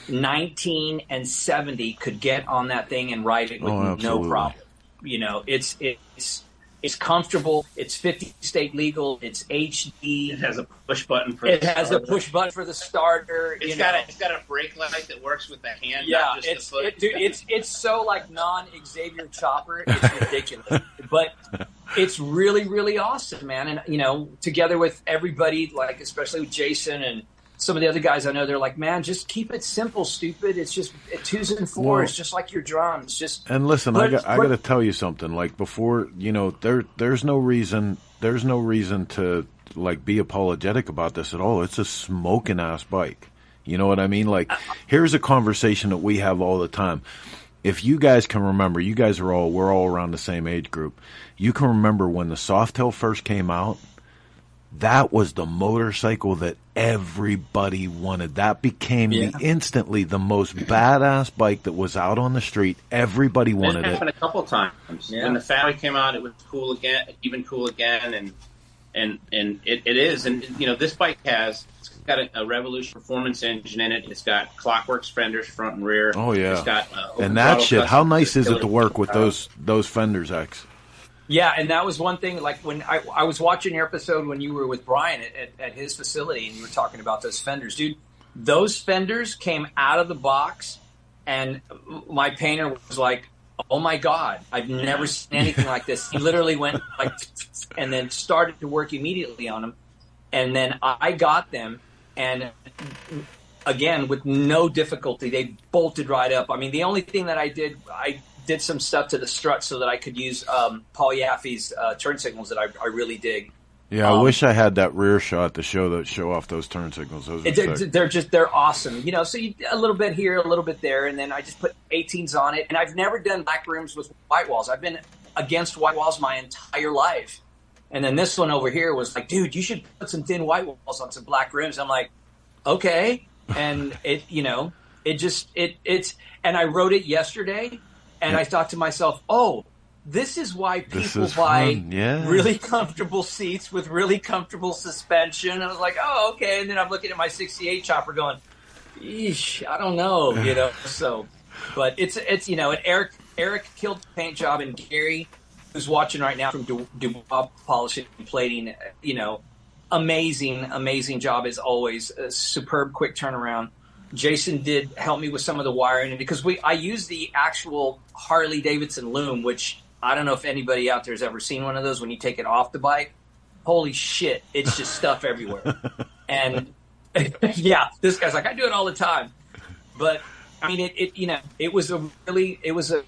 19 and 70 could get on that thing and ride it with Oh, no problem. You know, it's it's it's comfortable. It's 50 state legal. It's HD. It has a push button for It the has a starter. push button for the starter. It's got know. a it's got a brake light that works with the hand, Yeah, it's the foot. it, dude, it's it's so like non Xavier Chopper. It's (laughs) ridiculous, but it's really really awesome, man. And you know, together with everybody, like especially with Jason and some of the other guys I know, they're like, man, just keep it simple, stupid. It's just twos and fours, Well- just like your drums. Just And listen, I got, I got to tell you something. Like before, you know, there there's no reason there's no reason to like be apologetic about this at all. It's a smoking ass bike. You know what I mean? Like here's a conversation that we have all the time. If you guys can remember, you guys are all we're all around the same age group. You can remember when the Softail first came out. That was the motorcycle that everybody wanted. That became Yeah. the instantly the most badass bike that was out on the street. Everybody wanted it. happened a couple times. Yeah. When the Family came out, it was cool again, even cool again, and and and it, it is. And you know, this bike has it's got a, a Revolution performance engine in it. It's got Klock Werks fenders front and rear. Oh yeah, It's got uh, and that shit. How nice is it to work with those those fenders, X? Yeah, and that was one thing. Like when I, I was watching your episode when you were with Brian at, at, at his facility, and you were talking about those fenders, dude. Those fenders came out of the box, and my painter was like, "Oh my god, I've never seen anything like this." He literally went (laughs) like, and then started to work immediately on them, and then I got them, and again with no difficulty, they bolted right up. I mean, the only thing that I did, I did some stuff to the strut so that I could use um, Paul Yaffe's uh, turn signals that I, I really dig. Yeah, I Um, wish I had that rear shot to show that show off those turn signals. Those they're, they're just they're awesome, you know. So you, a little bit here, a little bit there, and then I just put 18s on it. And I've never done black rims with white walls. I've been against white walls my entire life. And then this one over here was like, dude, you should put some thin white walls on some black rims. I'm like, okay. And (laughs) it, you know, it just it it's and I wrote it yesterday, and I thought to myself, oh. This is why people is buy yeah. really comfortable seats with really comfortable suspension. I was like, oh, okay. And then I'm looking at my 68 chopper going, Eesh, I don't know, you know. (laughs) So, but it's it's you know, and Eric Eric killed the paint job, and Gary, who's watching right now from Du- Dubois Polishing and Plating, you know, amazing, amazing job as always. A superb, quick turnaround. Jason did help me with some of the wiring because we I use the actual Harley Davidson loom, which I don't know if anybody out there has ever seen one of those. When you take it off the bike, holy shit, it's just (laughs) stuff everywhere. And (laughs) yeah, this guy's like, I do it all the time. But I mean, it, it you know, it was a really, it was a,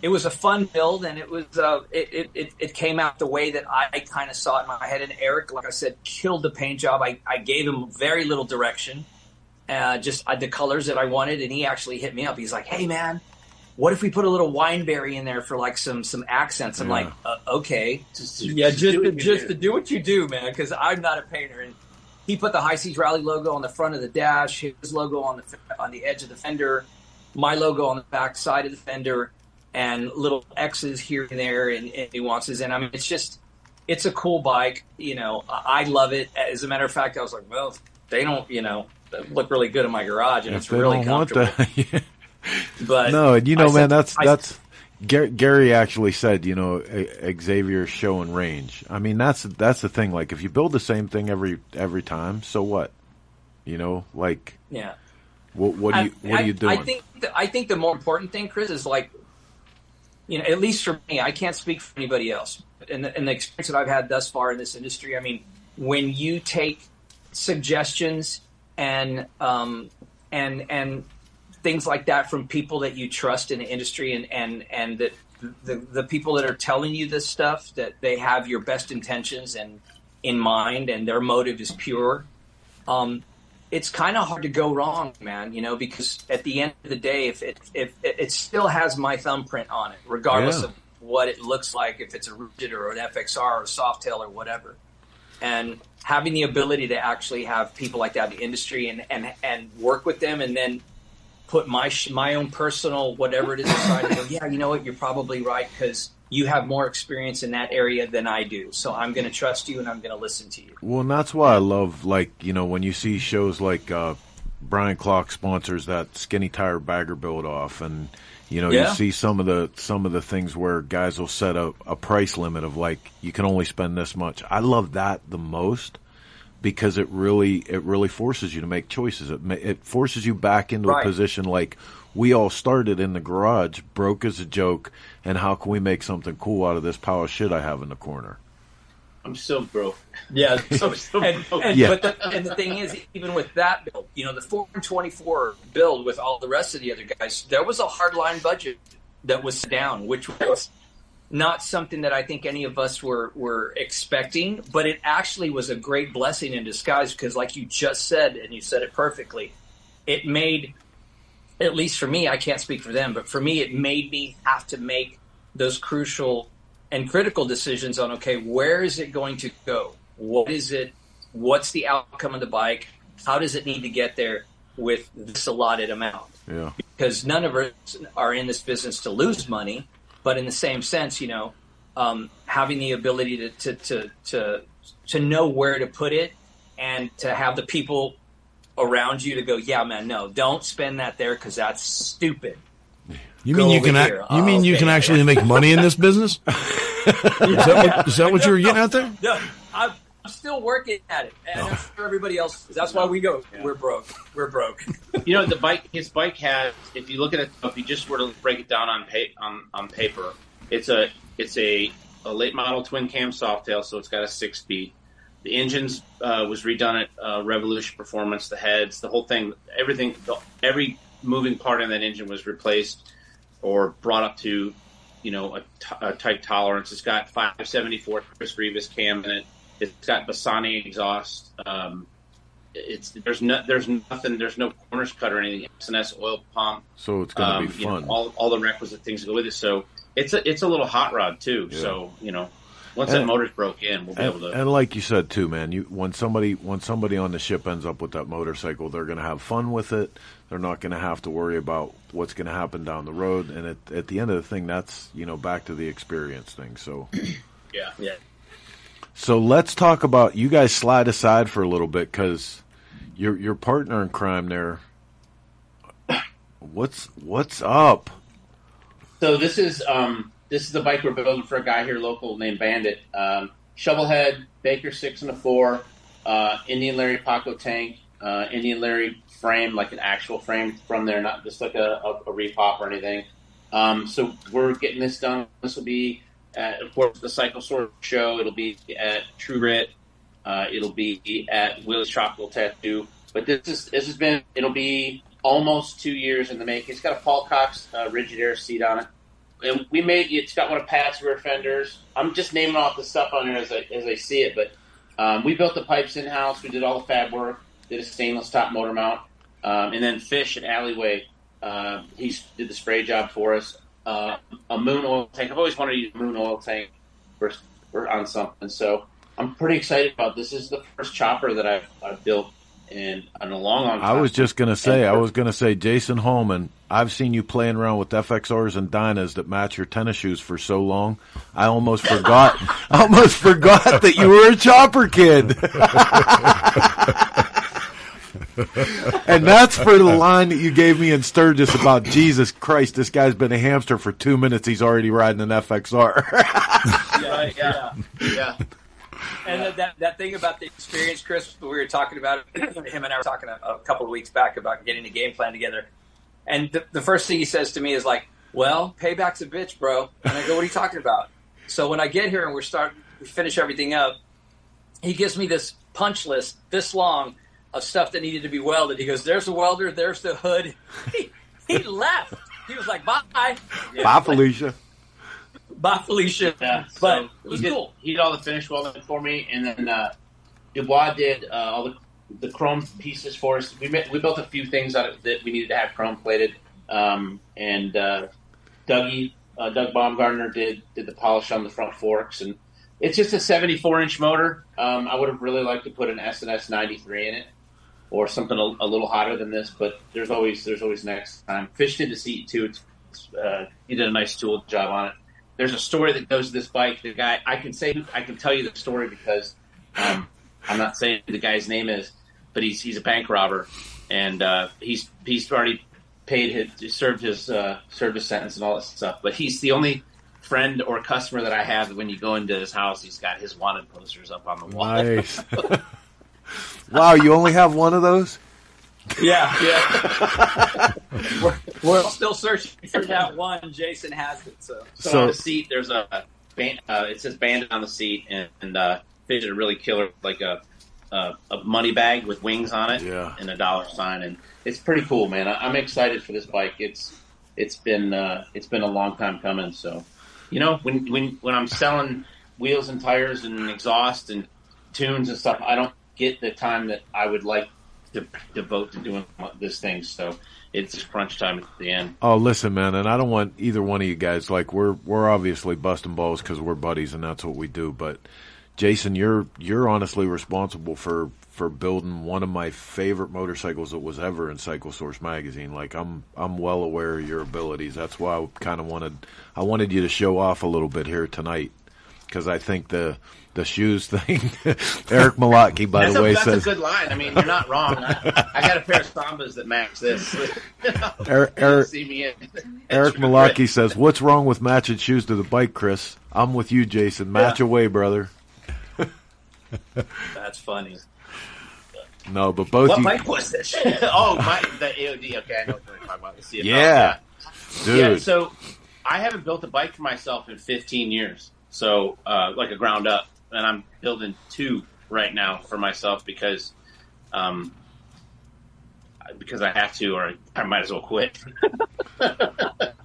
it was a fun build, and it was, uh, it, it, it, it came out the way that I, kind of saw it in my head. And Eric, like I said, killed the paint job. I, I gave him very little direction, uh, just uh, the colors that I wanted, and he actually hit me up. He's like, Hey, man. What if we put a little wineberry in there for like some some accents? I'm Yeah. like, uh, okay, to- yeah, to just to, just do. to do what you do, man. Because I'm not a painter, and he put the High Seas Rally logo on the front of the dash, his logo on the on the edge of the fender, my logo on the back side of the fender, and little X's here and there and, and nuances. And I mean, it's just it's a cool bike. You know, I I love it. As a matter of fact, I was like, well, they don't, you know, look really good in my garage, and if it's really don't want comfortable. (laughs) that, But no, and you know, I man, said- that's I- that's Gary, actually said, you know, Xavier's show and range. I mean, that's that's the thing. Like, if you build the same thing every every time, so what? You know, like, yeah. what what do you I- what are you doing? I think the, I think the more important thing, Chris, is like, you know, at least for me, I can't speak for anybody else. And the, in the experience that I've had thus far in this industry, I mean, when you take suggestions and um, and and things like that from people that you trust in the industry and and and that the the people that are telling you this stuff that they have your best intentions and in mind and their motive is pure. Um, it's kind of hard to go wrong, man. You know, because at the end of the day, if it if it, still has my thumbprint on it, regardless Yeah. of what it looks like, if it's a rigid or an FXR or a Softail or whatever, and having the ability to actually have people like that in the industry and and and work with them, and then put my sh- my own personal whatever it is aside and go, yeah, you know what, you're probably right because you have more experience in that area than I do, so I'm going to trust you and I'm going to listen to you. Well, and that's why I love like you know when you see shows like uh, Brian Klock sponsors that skinny tire bagger build off, and you know Yeah. you see some of the some of the things where guys will set a, a price limit of like you can only spend this much. I love that the most because it really it really forces you to make choices. It it forces you back into Right. a position like we all started in the garage, broke as a joke, and how can we make something cool out of this pile of shit I have in the corner? I'm still broke. Yeah, (laughs) I'm still and, broke. and, Yeah. but the, and the thing is, even with that build, you know, the 424 build with all the rest of the other guys, there was a hardline budget that was down, which was not something that I think any of us were were expecting, but it actually was a great blessing in disguise because, like you just said, and you said it perfectly, it made at least for me, I can't speak for them, but for me, it made me have to make those crucial and critical decisions on okay, where is it going to go? What is it? What's the outcome of the bike? How does it need to get there with this allotted amount? Yeah. Because none of us are in this business to lose money, but in the same sense, you know, um, having the ability to, to, to, to, to know where to put it and to have the people around you to go, yeah, man, no, don't spend that there because that's stupid. You mean you can? ac- here. you mean you Okay. can actually make money in this business? (laughs) is, that what, is that what you were getting out there? No, I'm, I'm still working at it, and I'm sure everybody else. That's why we go. We're broke. We're broke. (laughs) you know the bike his bike has if you look at it if you just were to break it down on pa- on, on paper it's a it's a, a late model twin cam softail so it's got a six speed the engines uh, was redone at uh, revolution performance the heads the whole thing everything the, every moving part in that engine was replaced or brought up to you know a, t- a tight tolerance. It's got 574 chris Rivas cam in it. It's got Bassani exhaust. Um, it's there's no there's nothing there's no corners cut or anything. S&S oil pump. So it's going to um, be you know, fun. all all the requisite things that go with it. So it's a it's a little hot rod too. Yeah. so you know once And- that motor's broke in we'll be and, able to and like you said too, man, you when somebody when somebody on the ship ends up with that motorcycle, they're going to have fun with it. They're not going to have to worry about what's going to happen down the road. And at, at the end of the thing, that's you know back to the experience thing. So (clears throat) yeah yeah so let's talk about you guys. Slide aside for a little bit because your your partner in crime there. What's what's up? So this is um, this is the bike we're building for a guy here local named Bandit. Um, Shovelhead, Baker six and a four, uh, Indian Larry Paco tank, uh, Indian Larry frame, like an actual frame from there, not just like a, a, a repop or anything. Um, so we're getting this done. This will be at, of course, the Cycle Source show. It'll be at True Grit. Uh, it'll be at Willie's Tropical Tattoo. But this is this has been. It'll be almost two years in the making. It's got a Paul Cox uh, rigid air seat on it, and we made. It's got one of Pat's rear fenders. I'm just naming off the stuff on there as I as I see it. But um, we built the pipes in house. We did all the fab work. Did a stainless top motor mount, um, and then Fish at Alleyway. Uh, he did the spray job for us. Uh, a moon oil tank. I've always wanted to use moon oil tank for, for on something. So I'm pretty excited about this. This is the first chopper that I've, I've built in, in a long, long I was just going to say, And I was going to say, Jason Holman, I've seen you playing around with FXRs and Dynas that match your tennis shoes for so long. I almost forgot, (laughs) I almost forgot that you were a chopper kid. (laughs) and that's for the line that you gave me in Sturgis about Jesus Christ, this guy's been a hamster for two minutes. He's already riding an FXR. (laughs) yeah, yeah, yeah. And that, that that thing about the experience, Chris, we were talking about it. (clears throat) Him and I were talking a, a couple of weeks back about getting a game plan together. And the, the first thing he says to me is like, "Well, payback's a bitch, bro." And I go, "What are you talking about?" So when I get here and we're starting, we finish everything up. He gives me this punch list this long of stuff that needed to be welded. He goes, "There's the welder. There's the hood." (laughs) he left. He was like, "Bye, Bye, Felicia. Bye, Felicia." Yeah, but so it was he did, cool. He did all the finish welding for me, and then uh, Dubois did uh, all the the chrome pieces for us. We ma- we built a few things out of, that we needed to have chrome plated, um, and uh, Dougie uh, Doug Baumgartner did did the polish on the front forks, and it's just a 74 inch motor. Um, I would have really liked to put an S&S 93 in it. Or something a, a little hotter than this, but there's always there's always next time. Fish did the seat too. It's, uh, he did a nice tool job on it there's a story that goes to this bike. The guy, I can say, I can tell you the story because um, I'm not saying who the guy's name is, but he's he's a bank robber, and uh, he's he's already paid his served his uh, served his sentence and all that stuff. But he's the only friend or customer that I have. When you go into his house, he's got his wanted posters up on the wall. Nice. (laughs) (laughs) wow, you only have one of those? Yeah, yeah. (laughs) we're, we're still searching for that one. Jason has it. So, So, So- on the seat, there's a band, uh, it says bandit on the seat, and, and uh, Fish did a really killer, like a, a a money bag with wings on it, Yeah. and a dollar sign, and it's pretty cool, man. I, I'm excited for this bike. It's it's been uh, it's been a long time coming. So, you know, when when when I'm selling wheels and tires and exhaust and tunes and stuff, I don't get the time that I would like to devote to doing this thing. So it's crunch time at the end. Oh, listen, man, and I don't want either one of you guys. Like, we're we're obviously busting balls because we're buddies, and that's what we do. But Jason, you're you're honestly responsible for for building one of my favorite motorcycles that was ever in Cycle Source magazine. Like, I'm I'm well aware of your abilities. That's why I kind of wanted I wanted you to show off a little bit here tonight because I think the the shoes thing. (laughs) Eric Malotki, by that's the a, way, that's says a good line. I mean, you're not wrong. I, I got a pair of Sambas that match this. (laughs) Eric- Eric- see me in. Eric Malaki says, "What's wrong with matching shoes to the bike, Chris? I'm with you, Jason. Match Yeah. away, brother." (laughs) That's funny. No, but both what you, bike was this? oh, my, the AOD. Okay, I know what you're talking about. The CFL, Yeah. dude. Yeah, so I haven't built a bike for myself in 15 years. So, uh, like a ground up, and I'm building two right now for myself because, um, because I have to, or I might as well quit. (laughs)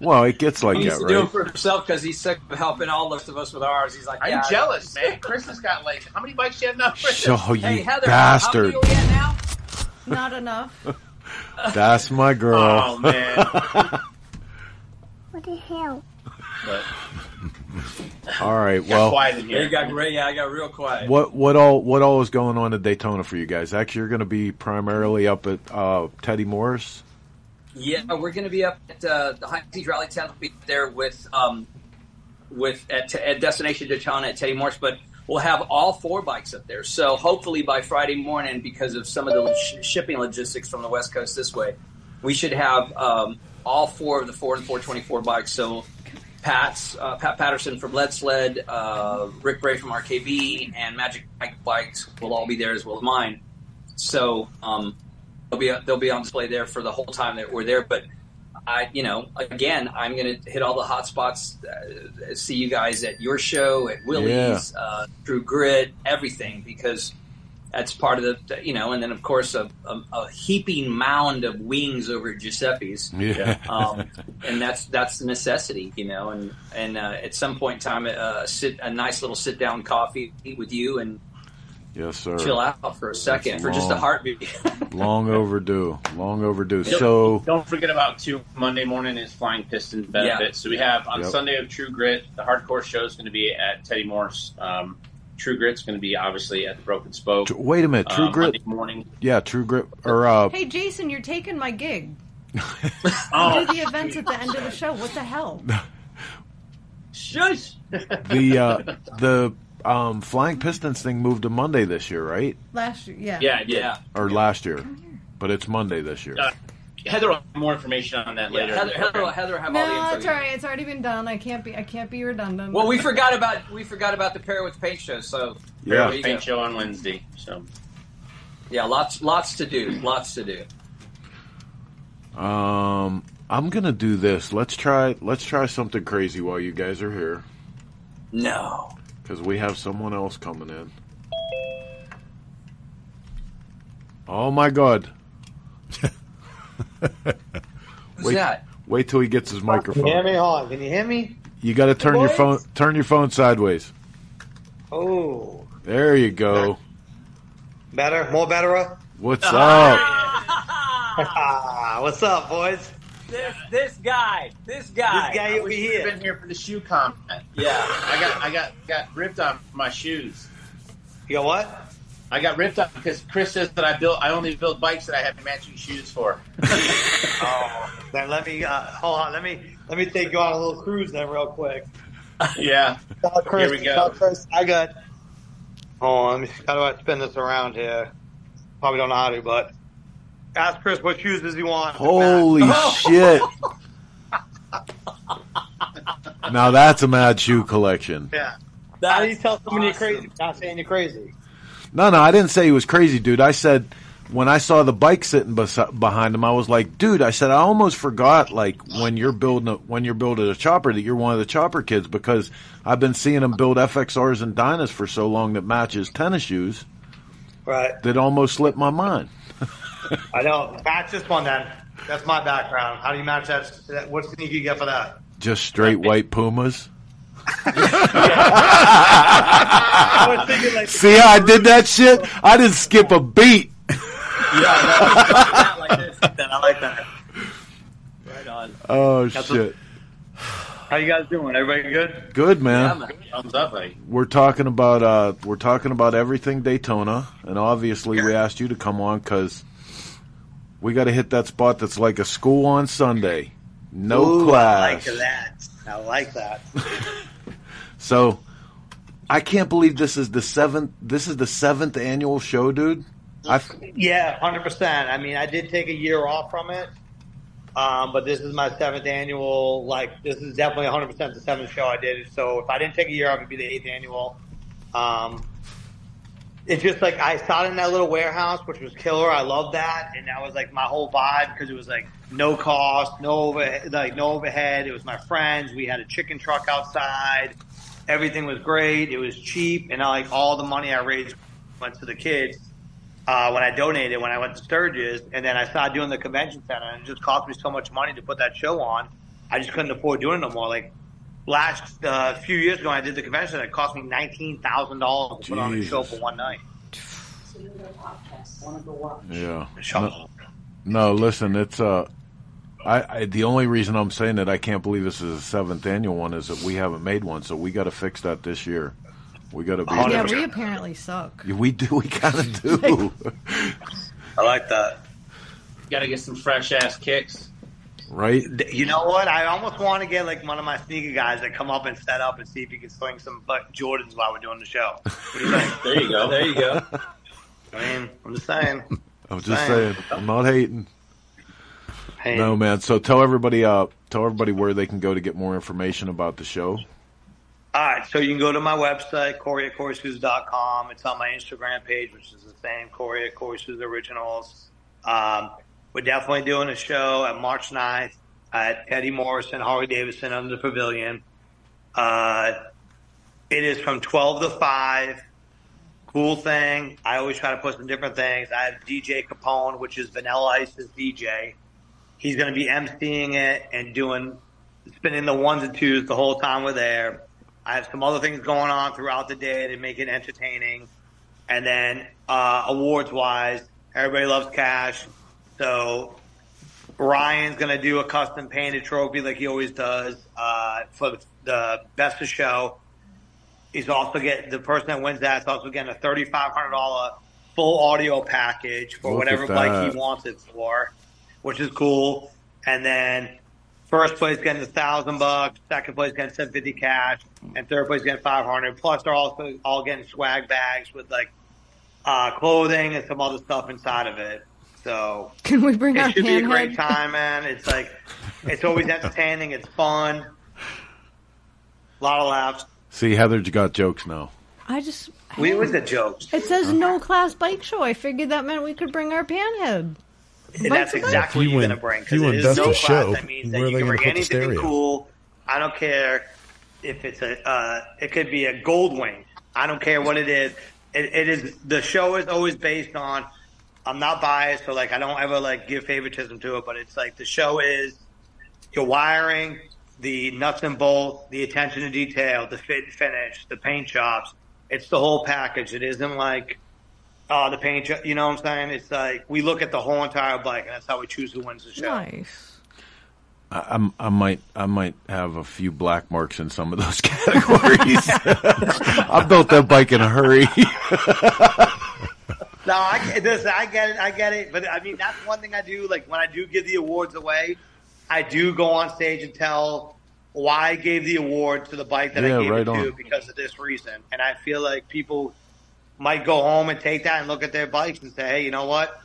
well, it gets like he that, to do it for himself because he's sick of helping all the rest of us with ours. He's like, I'm yeah, jealous, man. (laughs) Chris has got like how many bikes do you have now? Chris? Oh, you Hey Heather, bastard! how many are now? Not enough. (laughs) That's my girl. Oh man. What the hell? But (laughs) all right, got well, quiet in Yeah, here. you got great. Yeah, I got real quiet. what what all what all is going on at Daytona for you guys? Actually, you're going to be primarily up at uh, Teddy Morse. Yeah, we're going to be up at uh, the High Seas Rally 10th. We'll be there with um, with at, at Destination Daytona at Teddy Morse, but we'll have all four bikes up there. So hopefully by Friday morning, because of some of the sh- shipping logistics from the West Coast this way, we should have um, all four of the four and 424 bikes. So Pat's uh, Pat Patterson from Lead Sled, uh, Rick Bray from RKB, and Magic Mike bikes will all be there as well as mine. So um, they'll be they'll be on display there for the whole time that we're there. But I, you know, again, I'm going to hit all the hot spots. Uh, see you guys at your show, at Willie's, uh, True Grit, everything because that's part of the, you know, and then of course a, a, a heaping mound of wings over Giuseppe's. Yeah. Um, and that's that's the necessity, you know. And and uh, at some point in time, uh, sit a nice little sit down coffee with you and Yes, sir. chill out for a second That's for just a long. heartbeat. (laughs) Long overdue. Long overdue. Don't- So don't forget about two Monday morning is Flying Piston benefits. Yeah. So we have on Yep. Sunday of True Grit, the hardcore show is going to be at Teddy Morse. Um, True Grit's going to be obviously at the Broken Spoke. Wait a minute, True uh, Grit- Monday morning. yeah, True Grit or uh, Hey, Jason, you're taking my gig. (laughs) Oh, do the events at the end of the show. What the hell? (laughs) shush. the uh, (laughs) the um, Flying Pistons thing moved to Monday this year, right? Last year, yeah. yeah, yeah. yeah. Or last year, but it's Monday this year. Uh, Heather will have more information on that Yeah, later. Heather, Heather, Heather will have all the No, info. it's all right. It's already been done. I can't be. I can't be redundant. Well, we forgot about we forgot about the pair with paint show. So Yeah. there you Paint go. show on Wednesday. So yeah, lots lots to do, lots to do. Um, I'm gonna do this. Let's try. Let's try something crazy while you guys are here, No, because we have someone else coming in. Oh my god! (laughs) wait, that? Wait till he gets his Can you hear microphone. me? Hold on. Can you hear me? You got to turn your phone. Turn your phone sideways. Oh, There you go. better, more better. What's ah. up? (laughs) What's up, boys? This this guy, this guy, This guy over We've here. been here for the shoe comment. Yeah, I got I got got ripped on my shoes. You got what? I got ripped on because Chris says that I built I only build bikes that I have matching shoes for. (laughs) (laughs) Oh, then let me uh, hold on. Let me let me take you on a little cruise then, real quick. (laughs) yeah. Tell Chris, Here we go. tell Chris, I got. Hold on. How do I spin this around here? Probably don't know how to, but ask Chris what shoes does he want. Holy shit! Now that's a mad shoe collection. Yeah. How do you tell someone you're crazy? Not saying you're crazy. No, no, I didn't say he was crazy, dude. I said when I saw the bike sitting bes- behind him, I was like, dude. I said I almost forgot like when you're building a, when you're building a chopper that you're one of the chopper kids because I've been seeing him build FXRs and Dynas for so long that matches tennis shoes Right. that almost slipped my mind. (laughs) I know. Match this one then. That's my background. How do you match that? that what sneaker you get for that? Just straight white Pumas. I like See how I did (laughs) that shit? I didn't skip a beat. Then (laughs) I like that. right on. Oh That's shit! How you guys doing? Everybody good? Good man. Thumbs up, buddy. We're talking about uh, we're talking about everything Daytona, and obviously we asked you to come on because we got to hit that spot that's like a school on Sunday, no Ooh, class. I like that. I like that. (laughs) So I can't believe this is the seventh. This is the seventh annual show, dude. Yeah, hundred percent. I mean, I did take a year off from it, um, but this is my seventh annual. Like, this is definitely hundred percent the seventh show I did. So if I didn't take a year off, it'd be the eighth annual. Um, it's just like I started in that little warehouse, which was killer. I love that, and that was like my whole vibe because it was like no cost, no over, like no overhead. It was my friends. We had a chicken truck outside. Everything was great. It was cheap, and I, like all the money I raised went to the kids uh, when I donated when I went to Sturgis, and then I started doing the convention center, and it just cost me so much money to put that show on. I just couldn't afford doing it no more. Like last uh, few years ago, when I did the convention. It cost me nineteen thousand dollars to put on a show for one night. yeah. No, no, listen, it's uh, I, I the only reason I'm saying that I can't believe this is the seventh annual one is that we haven't made one, so we got to fix that this year. We got to be. Oh yeah, we apparently suck. Yeah, we do. We kind of (laughs) do. I like that. Got to get some fresh ass kicks. right? You know what? I almost want to get like one of my sneaker guys that come up and set up and see if he can swing some Jordans while we're doing the show. (laughs) You? There you go. There you go. I mean, I'm just saying. I'm just saying. I'm not hating. Hey, No, man. So tell everybody, uh, tell everybody where they can go to get more information about the show. All right, so you can go to my website, Kory at KorySouza.com. It's on my Instagram page, which is the same, Kory at Kory Originals. Um, we're definitely doing a show at March 9th at Eddie Morrison, Harley Davidson under the pavilion. Uh, it is from 12 to 5. Cool thing. I always try to put some different things. I have DJ Capone, which is Vanilla Ice's DJ. He's going to be emceeing it and doing spinning the ones and twos the whole time we're there. I have some other things going on throughout the day to make it entertaining. And then uh, awards wise, everybody loves cash. So Ryan's going to do a custom painted trophy like he always does uh, for the, the best of show. He's also getting the person that wins that is also getting a thirty five hundred dollar full audio package for Look whatever bike he wants it for, which is cool. And then first place getting a thousand bucks, second place getting seven fifty cash, and third place getting five hundred. Plus, they're also all getting swag bags with like uh, clothing and some other stuff inside of it. So Can we bring our it should be a great panhead? time, man. It's like it's always entertaining. It's fun. A lot of laughs. See, Heather's got jokes now. I just. We was the jokes. It says no class bike show. I figured that meant we could bring our panhead. And that's exactly what If you you're win- going to bring. if 'cause you it win is best no class. show, That means that where are you they can gonna bring put the anything cool. I don't care if it's a. Uh, it could be a gold wing. I don't care what it is. It, it is the show is always based on. I'm not biased, so like I don't ever like give favoritism to it, but it's like the show is your wiring, the nuts and bolts, the attention to detail, the fit and finish, the paint jobs. It's the whole package. It isn't like, oh, the paint job. You know what I'm saying? It's like we look at the whole entire bike, and that's how we choose who wins the show. Nice. I, I'm, I might, I might have a few black marks in some of those (laughs) categories. (laughs) I built that bike in a hurry. (laughs) No, I get this. I get it. I get it. But I mean, that's one thing I do. Like when I do give the awards away, I do go on stage and tell why I gave the award to the bike that Yeah, I gave right it to on. because of this reason. And I feel like people might go home and take that and look at their bikes and say, hey, you know what?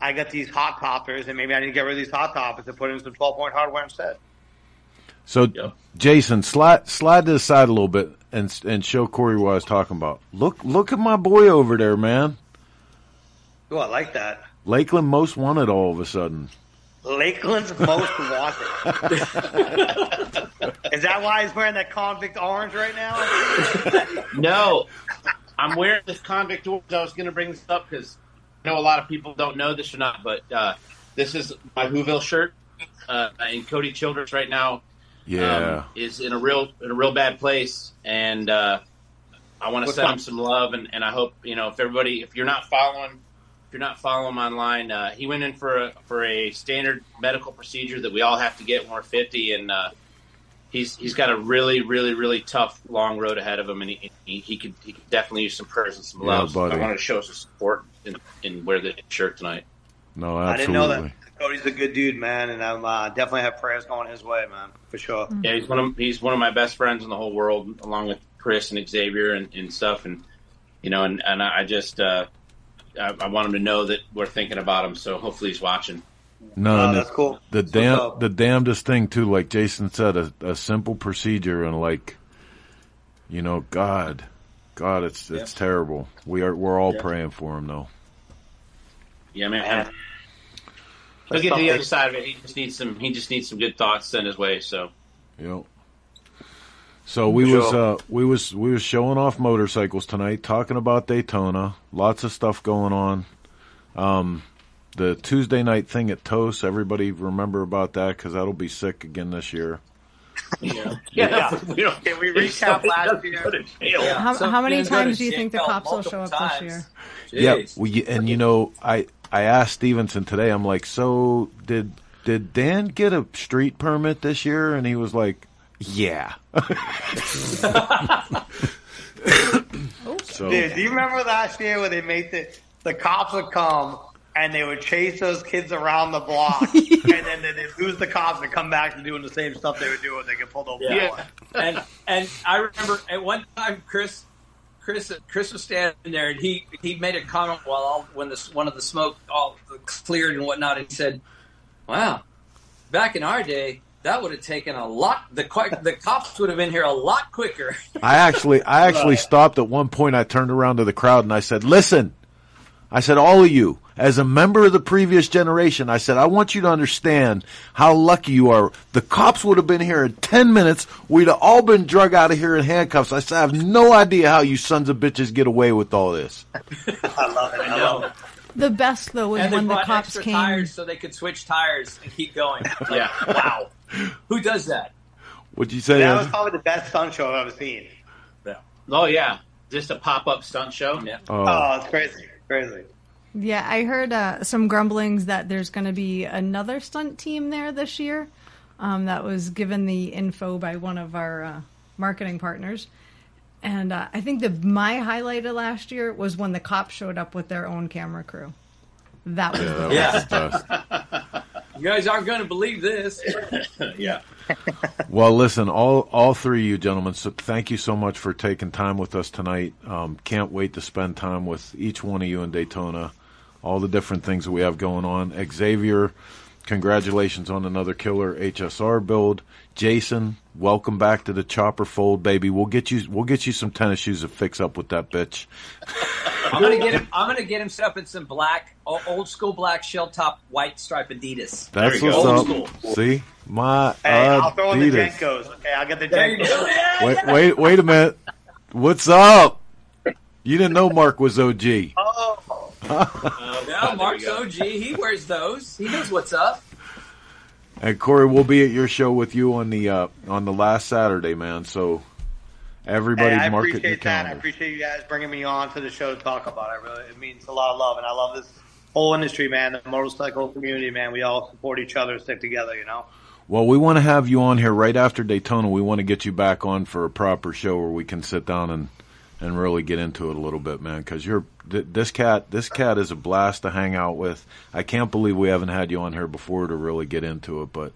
I got these hot toppers, and maybe I need to get rid of these hot toppers and put in some 12 point hardware instead. So, Jason, slide slide to the side a little bit and and show Kory what I was talking about. Look, look at my boy over there, man. Oh, I like that. Lakeland most wanted all of a sudden. Lakeland's most wanted. (laughs) Is that why he's wearing that convict orange right now? No, I'm wearing this convict orange. I was going to bring this up because I know a lot of people don't know this or not, but uh, this is my Whoville shirt. Uh, and Cody Childress right now Yeah. um, is in a real in a real bad place, and uh, I want to send him some love. And, and I hope you know if everybody, if you're not following, if you're not following him online, uh, he went in for a, for a standard medical procedure that we all have to get when we're 50, and uh, he's he's got a really really really tough long road ahead of him, and he he, he could he could definitely use some prayers and some Yeah, love. So buddy. I wanted to show some support and, and wear the shirt tonight. No, I absolutely. didn't know that. Cody's a good dude, man, and I'm uh, definitely have prayers going his way, man, for sure. Yeah, he's one of he's one of my best friends in the whole world, along with Chris and Xavier and, and stuff. And you know, and, and I just uh, I, I want him to know that we're thinking about him. So hopefully he's watching. No, Oh, that's cool. The That's damn, the damnedest thing too. Like Jason said, a, a simple procedure, and like, you know, God, God, it's it's terrible. We are we're all Yeah. praying for him, though. Yeah, man. He'll get to the other side of it. He just needs some. He just needs some good thoughts sent his way. So Yep. So we For was uh, we was we was showing off motorcycles tonight, talking about Daytona. Lots of stuff going on. Um, the Tuesday night thing at Toast. Everybody remember about that because that'll be sick again this year. yeah, Yeah. (laughs) we don't. Can we (laughs) recap last year? How, So how many times do you think the cops will show multiple up this times. year? Yeah, we, and you know, I I asked Stevenson today. I'm like, so did did Dan get a street permit this year? And he was like, yeah. (laughs) so Dude, do you remember last year when they made the the cops would come and they would chase those kids around the block, (laughs) and then they they'd lose the cops and come back to doing the same stuff they were doing. When they get pulled over. Yeah. for it. and and I remember at one time Chris Chris Chris was standing there and he he made a comment while all when this one of the smoke all cleared and whatnot and he said, "Wow, back in our day." That would have taken a lot. The qui- the cops would have been here a lot quicker. I actually, I (laughs) actually stopped at one point. I turned around to the crowd and I said, "Listen," I said, "All of you, as a member of the previous generation, I said, I want you to understand how lucky you are. The cops would have been here in ten minutes. We'd have all been drug out of here in handcuffs. I said, I have no idea how you sons of bitches get away with all this. (laughs) I love it. I love it. The best though was and they when the cops extra came. tires so they could switch tires and keep going. Like, Yeah. wow. Who does that? What'd you say? That was probably the best stunt show I've ever seen. oh yeah, just a pop up stunt show. Yeah. Oh. Oh, it's crazy, crazy. Yeah, I heard uh, some grumblings that there's going to be another stunt team there this year. Um, that was given the info by one of our uh, marketing partners. And uh, I think the my highlight of last year was when the cops showed up with their own camera crew. That was the Yeah. That's the best. You guys aren't going to believe this. (laughs) yeah. Well, listen, all all three of you gentlemen. So thank you so much for taking time with us tonight. Um, can't wait to spend time with each one of you in Daytona. All the different things that we have going on. Xavier, congratulations on another killer HSR build. Jason, welcome back to the chopper fold, baby. We'll get you we'll get you some tennis shoes to fix up with that bitch. I'm gonna get him. I'm gonna get him set up in some black, old school black shell top, white stripe Adidas. That's you what's go. up. Old school. See my Hey, I'll throw in the Adidas. Jenkos. Okay, I'll get the There you Jenkos. (laughs) Wait, wait, wait a minute. What's up? You didn't know Mark was OG. Oh, Yeah, Mark's OG. He wears those. He knows what's up. And Kory, we'll be at your show with you on the uh, on the last Saturday, man. So everybody, Hey, I mark it your appreciate that. I appreciate you guys bringing me on to the show to talk about it. Really, it means a lot of love, and I love this whole industry, man. The motorcycle community, man. We all support each other, stick together. You know. Well, we want to have you on here right after Daytona. We want to get you back on for a proper show where we can sit down and and really get into it a little bit, man. Because you're th- this cat. This cat is a blast to hang out with. I can't believe we haven't had you on here before to really get into it, but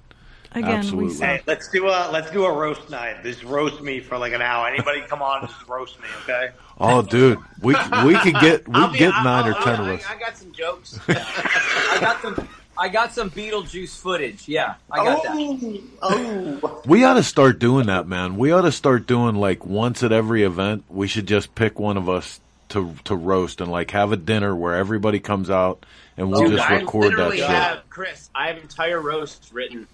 absolutely. Hey, let's do a let's do a roast night. Just roast me for like an hour. Anybody come on, and just roast me, okay? Oh, dude, we we could get we I'll could be- get I'll- nine or I'll- ten I, of us. I got some jokes. (laughs) I got some. I got some Beetlejuice footage. Yeah, I got that. Oh, oh, We ought to start doing that, man. We ought to start doing like once at every event. We should just pick one of us to to roast and like have a dinner where everybody comes out and we'll Dude, just I record that literally shit. have Chris. I have entire roasts written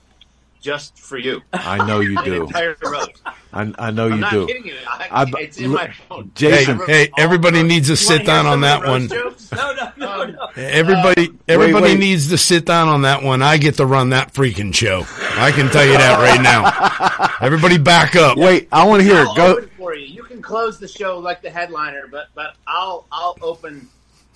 just for you. I know you (laughs) do. entire roast. I, I know I'm you not do. kidding you. I- I- it's in my phone. Jason, hey, hey, everybody needs to sit down on that one. No, no, no, um, no. Everybody, uh, everybody wait. needs to sit down on that one. I get to run that freaking show. I can tell you that right now. Everybody, back up. Wait, I want to hear it. I'll Go. open for you. You can close the show like the headliner, but but I'll I'll open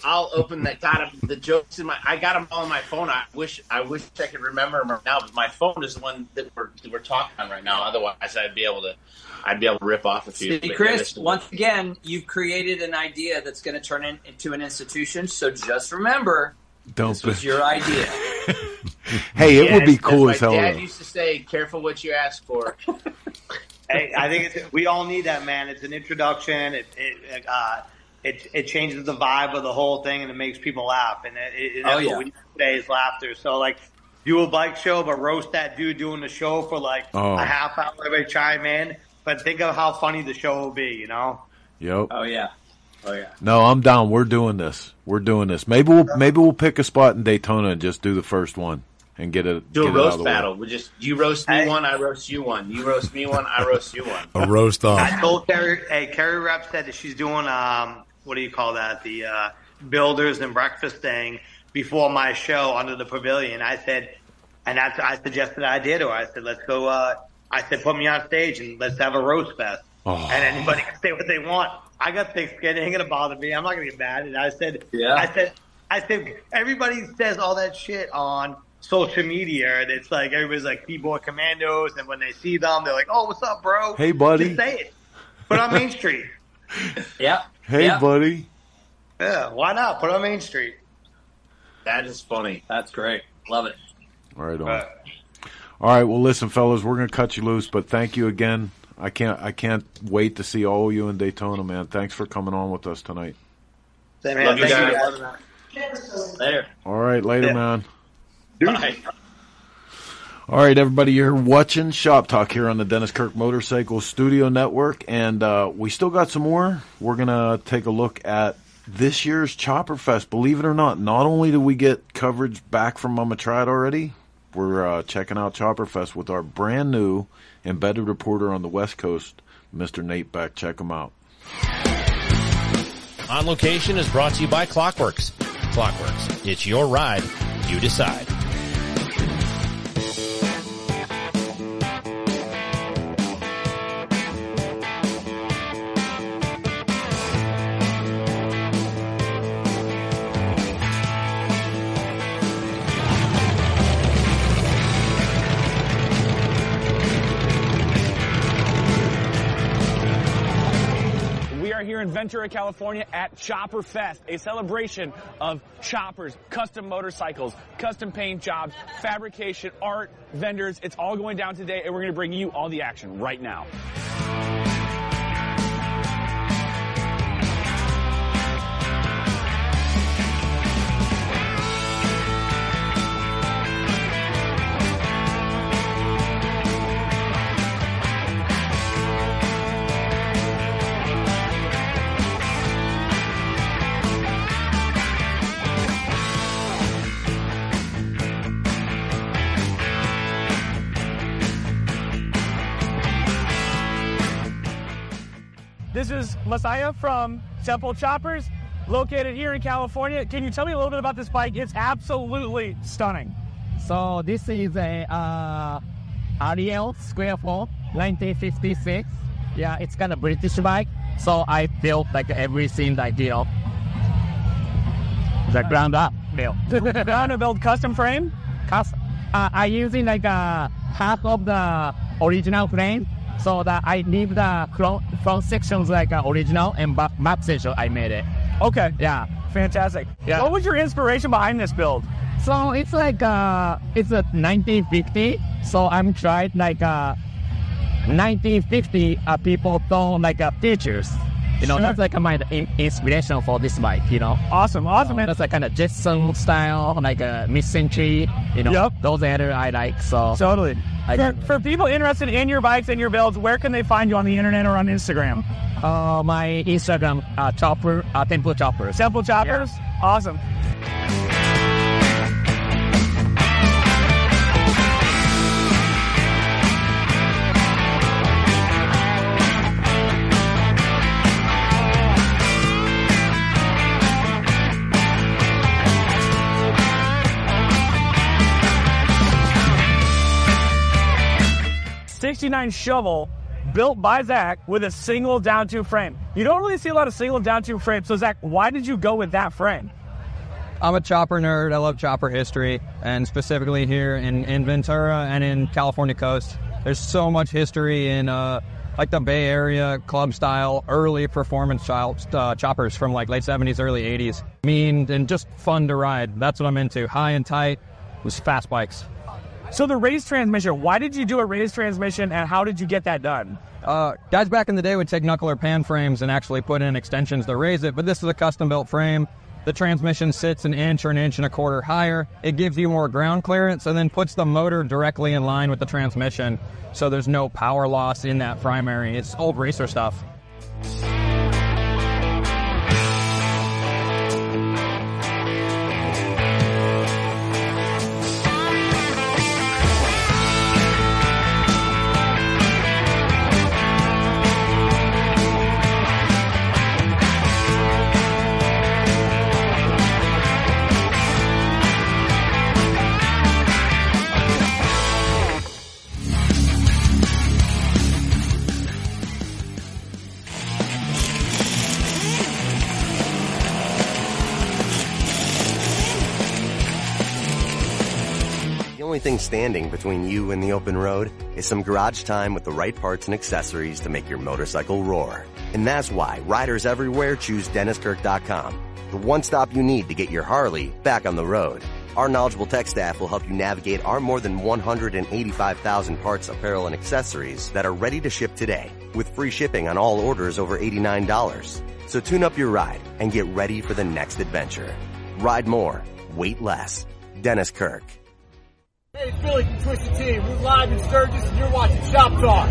I'll open that got 'em- the jokes in my I got them all on my phone. I wish I wish I could remember them right now, but my phone is the one that we're that we're talking on right now. Otherwise, I'd be able to I'd be able to rip off a few. See, But yeah, Chris, this once again, you've created an idea that's going to turn in, into an institution. So just remember, Don't this was your idea. (laughs) Hey, it would be cool as as hell. My dad though. used to say, "Careful what you ask for." (laughs) Hey, I think it's, we all need that, man. It's an introduction. It it, uh, it it changes the vibe of the whole thing, and it makes people laugh. And it, it, Oh, that's yeah. what we need today is laughter. So like, do a bike show, but roast that dude doing the show for like Oh. a half hour. Everybody chime in, but think of how funny the show will be. You know. Yep. Oh yeah, oh yeah. No, I'm down. We're doing this. We're doing this. Maybe we'll maybe we'll pick a spot in Daytona and just do the first one and get it. Do get a it out of roast battle. Way. We just you roast me one, I roast you one. You roast me one, I roast you one. A roast off. I told Carrie, hey, Carrie Rep said that she's doing, um, what do you call that? The, uh, builders and breakfast thing before my show under the pavilion. I said, and that's, I suggested I did, or I said, let's go, uh, I said, put me on stage and let's have a roast fest. Oh. And anybody can say what they want. I got thick skin. It ain't going to bother me. I'm not going to get mad. And I said, Yeah. I said, I said, everybody says all that shit on social media. And it's like, everybody's like keyboard commandos. And when they see them, they're like, oh, what's up, bro? Hey, buddy. Just say it. Put on Main Street. (laughs) Yeah. Hey, yeah. buddy. Yeah, why not? Put on Main Street. That is funny. That's great. Love it. Right on. Right. All right. Well, listen, fellas, we're gonna cut you loose, but thank you again. I can't. I can't wait to see all of you in Daytona, man. Thanks for coming on with us tonight. Same here. Love you Thank guys. Later. All right, later, Yeah. man. Bye. All right, everybody, you're watching Shop Talk here on the Dennis Kirk Motorcycle Studio Network, and uh, we still got some more. We're gonna take a look at this year's Chopper Fest. Believe it or not, not only do we get coverage back from Mama Tried already, we're uh, checking out Chopper Fest with our brand new embedded reporter on the West Coast, Mr. Nate Beck. Check him out. On Location is brought to you by Klock Werks. Clockworks. It's your ride. You decide. Ventura, California at Chopper Fest, a celebration of choppers, custom motorcycles, custom paint jobs, fabrication, art, vendors. It's all going down today, and we're going to bring you all the action right now. Messiah from Temple Choppers, located here in California. Can you tell me a little bit about this bike? It's absolutely stunning. So this is a uh, Ariel Square 4, 1956. Yeah, it's kind of British bike. So I built like everything you know, the ground up build. (laughs) ground up build custom frame. Custom. Uh, I using like uh, half of the original frame, so that I leave the front, front sections like uh, original and back, back section I made it. Okay. Yeah. Fantastic. Yeah. What was your inspiration behind this build? So it's like uh, it's a 1950. So I'm tried like uh, 1950. Uh, people don't like uh, pictures. You know, Sure. that's like my inspiration for this bike. You know. Awesome, awesome, man. That's like kind of Jetson style, like a uh, mid-century. You know, Yep. those other I like. So Totally. I- For, for people interested in your bikes and your builds, where can they find you on the internet or on Instagram? Uh, my Instagram, uh, chopper, uh, temple choppers. Temple Choppers? Awesome. Sixty-nine shovel built by Zach with a single down tube frame. You don't really see a lot of single down tube frames. So Zach, why did you go with that frame? I'm a chopper nerd. I love chopper history, and specifically here in, in Ventura and in California coast. There's so much history in uh, like the Bay Area club style, early performance style uh, choppers from like late 70s, early 80s. Mean and just fun to ride. That's what I'm into. High and tight was fast bikes. So the raised transmission, why did you do a raised transmission and how did you get that done? Uh, guys back in the day would take knuckle or pan frames and actually put in extensions to raise it, but this is a custom built frame. The transmission sits an inch or an inch and a quarter higher. It gives you more ground clearance and then puts the motor directly in line with the transmission, so there's no power loss in that primary. It's old racer stuff. Thing standing between you and the open road is some garage time with the right parts and accessories to make your motorcycle roar. And that's why riders everywhere choose DennisKirk.com, the one stop you need to get your Harley back on the road. Our knowledgeable tech staff will help you navigate our more than 185,000 parts, apparel, and accessories that are ready to ship today with free shipping on all orders over $89. So tune up your ride and get ready for the next adventure. Ride more, wait less. Dennis Kirk. Hey, it's Billy from Twisted Team. We're live in Sturgis and you're watching Shop Talk.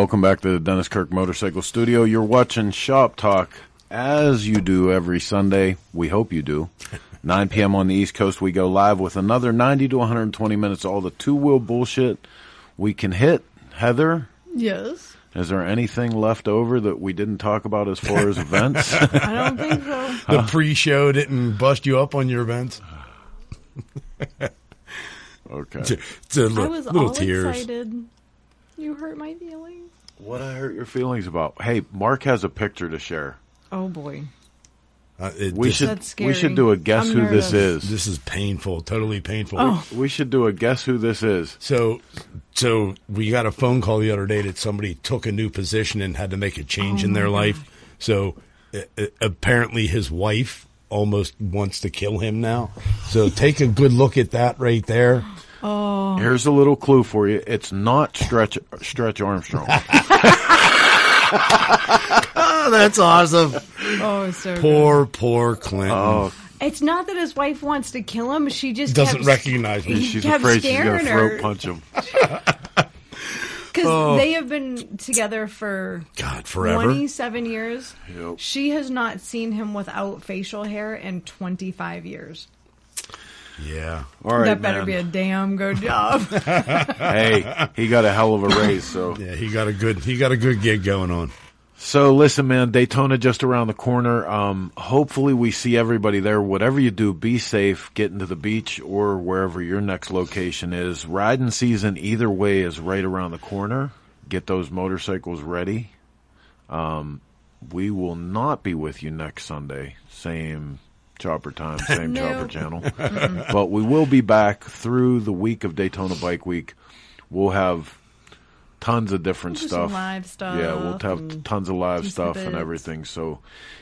Welcome back to the Dennis Kirk Motorcycle Studio. You're watching Shop Talk as you do every Sunday. We hope you do. (laughs) 9 p.m. on the East Coast, we go live with another 90 to 120 minutes, of all the two wheel bullshit we can hit. Heather, Yes. is there anything left over that we didn't talk about as far as events? (laughs) I don't think so. The pre-show didn't bust you up on your events. (laughs) okay. It's a, it's a I little, was little all tears. excited. You hurt my feelings. What I hurt your feelings about? Hey, Mark has a picture to share. Oh boy. Uh, it- We this- should That's we should do a guess I'm who this is. This is painful, totally painful. Oh. We should do a guess who this is. So, so we got a phone call the other day that somebody took a new position and had to make a change Oh in their my life. So, uh, uh, apparently, his wife almost wants to kill him now. So take a good look at that right there. Oh. Here's a little clue for you. It's not Stretch Stretch Armstrong. (laughs) oh, that's awesome. Oh, so good. Poor, poor Clinton. Oh, It's not that his wife wants to kill him. She just Doesn't kept, recognize him. she's afraid she's going to throat punch him. (laughs) Because Oh. they have been together for God forever. 27 years. Yep. She has not seen him without facial hair in 25 years. Yeah. All right, that better man. be a damn good (laughs) job. (laughs) hey, he got a hell of a raise. So yeah, he got a good he got a good gig going on. So listen, man, Daytona just around the corner. Um, hopefully we see everybody there. Whatever you do, be safe. Getting to the beach or wherever your next location is. Riding season either way is right around the corner. Get those motorcycles ready. Um, we will not be with you next Sunday. Same chopper time, same (laughs) No. chopper channel. (laughs) But we will be back through the week of Daytona Bike Week. We'll have tons of different We'll stuff. live stuff Yeah, we'll have tons of live stuff and everything. So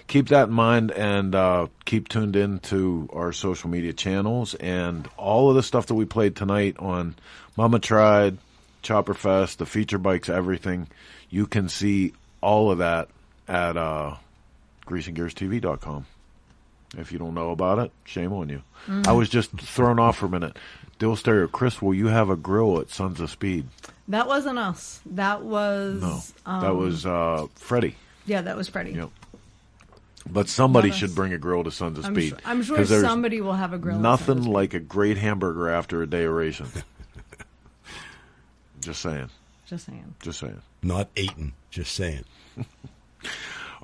keep that in mind and uh, keep tuned in to our social media channels and all of the stuff that we played tonight on Mama Tried, Chopper Fest, the feature bikes, everything. You can see all of that at uh, greasinggearstv.com. If you don't know about it, shame on you. Mm. I was just thrown off for a minute. Dill Stereo, Chris, will you have a grill at Sons of Speed? that wasn't us. That was. No, Um, that was uh, Freddie. Yeah, that was Freddie. Yep. But somebody should bring a grill to Sons of I'm Speed. sure- I'm sure somebody will have a grill at Nothing like a great hamburger after a day of racing. (laughs) Just saying. Just saying. Just saying. Not eating, just saying. (laughs)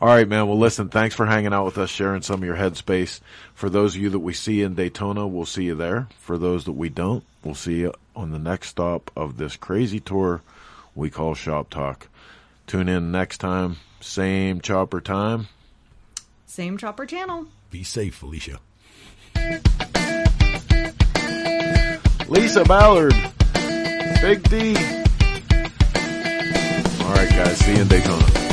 All right, man. Well, listen, thanks for hanging out with us, sharing some of your headspace. For those of you that we see in Daytona, we'll see you there. For those that we don't, we'll see you on the next stop of this crazy tour we call Shop Talk. Tune in next time, same chopper time. Same chopper channel. Be safe, Felicia. Lisa Ballard, Big D. All right, guys. See you in Daytona.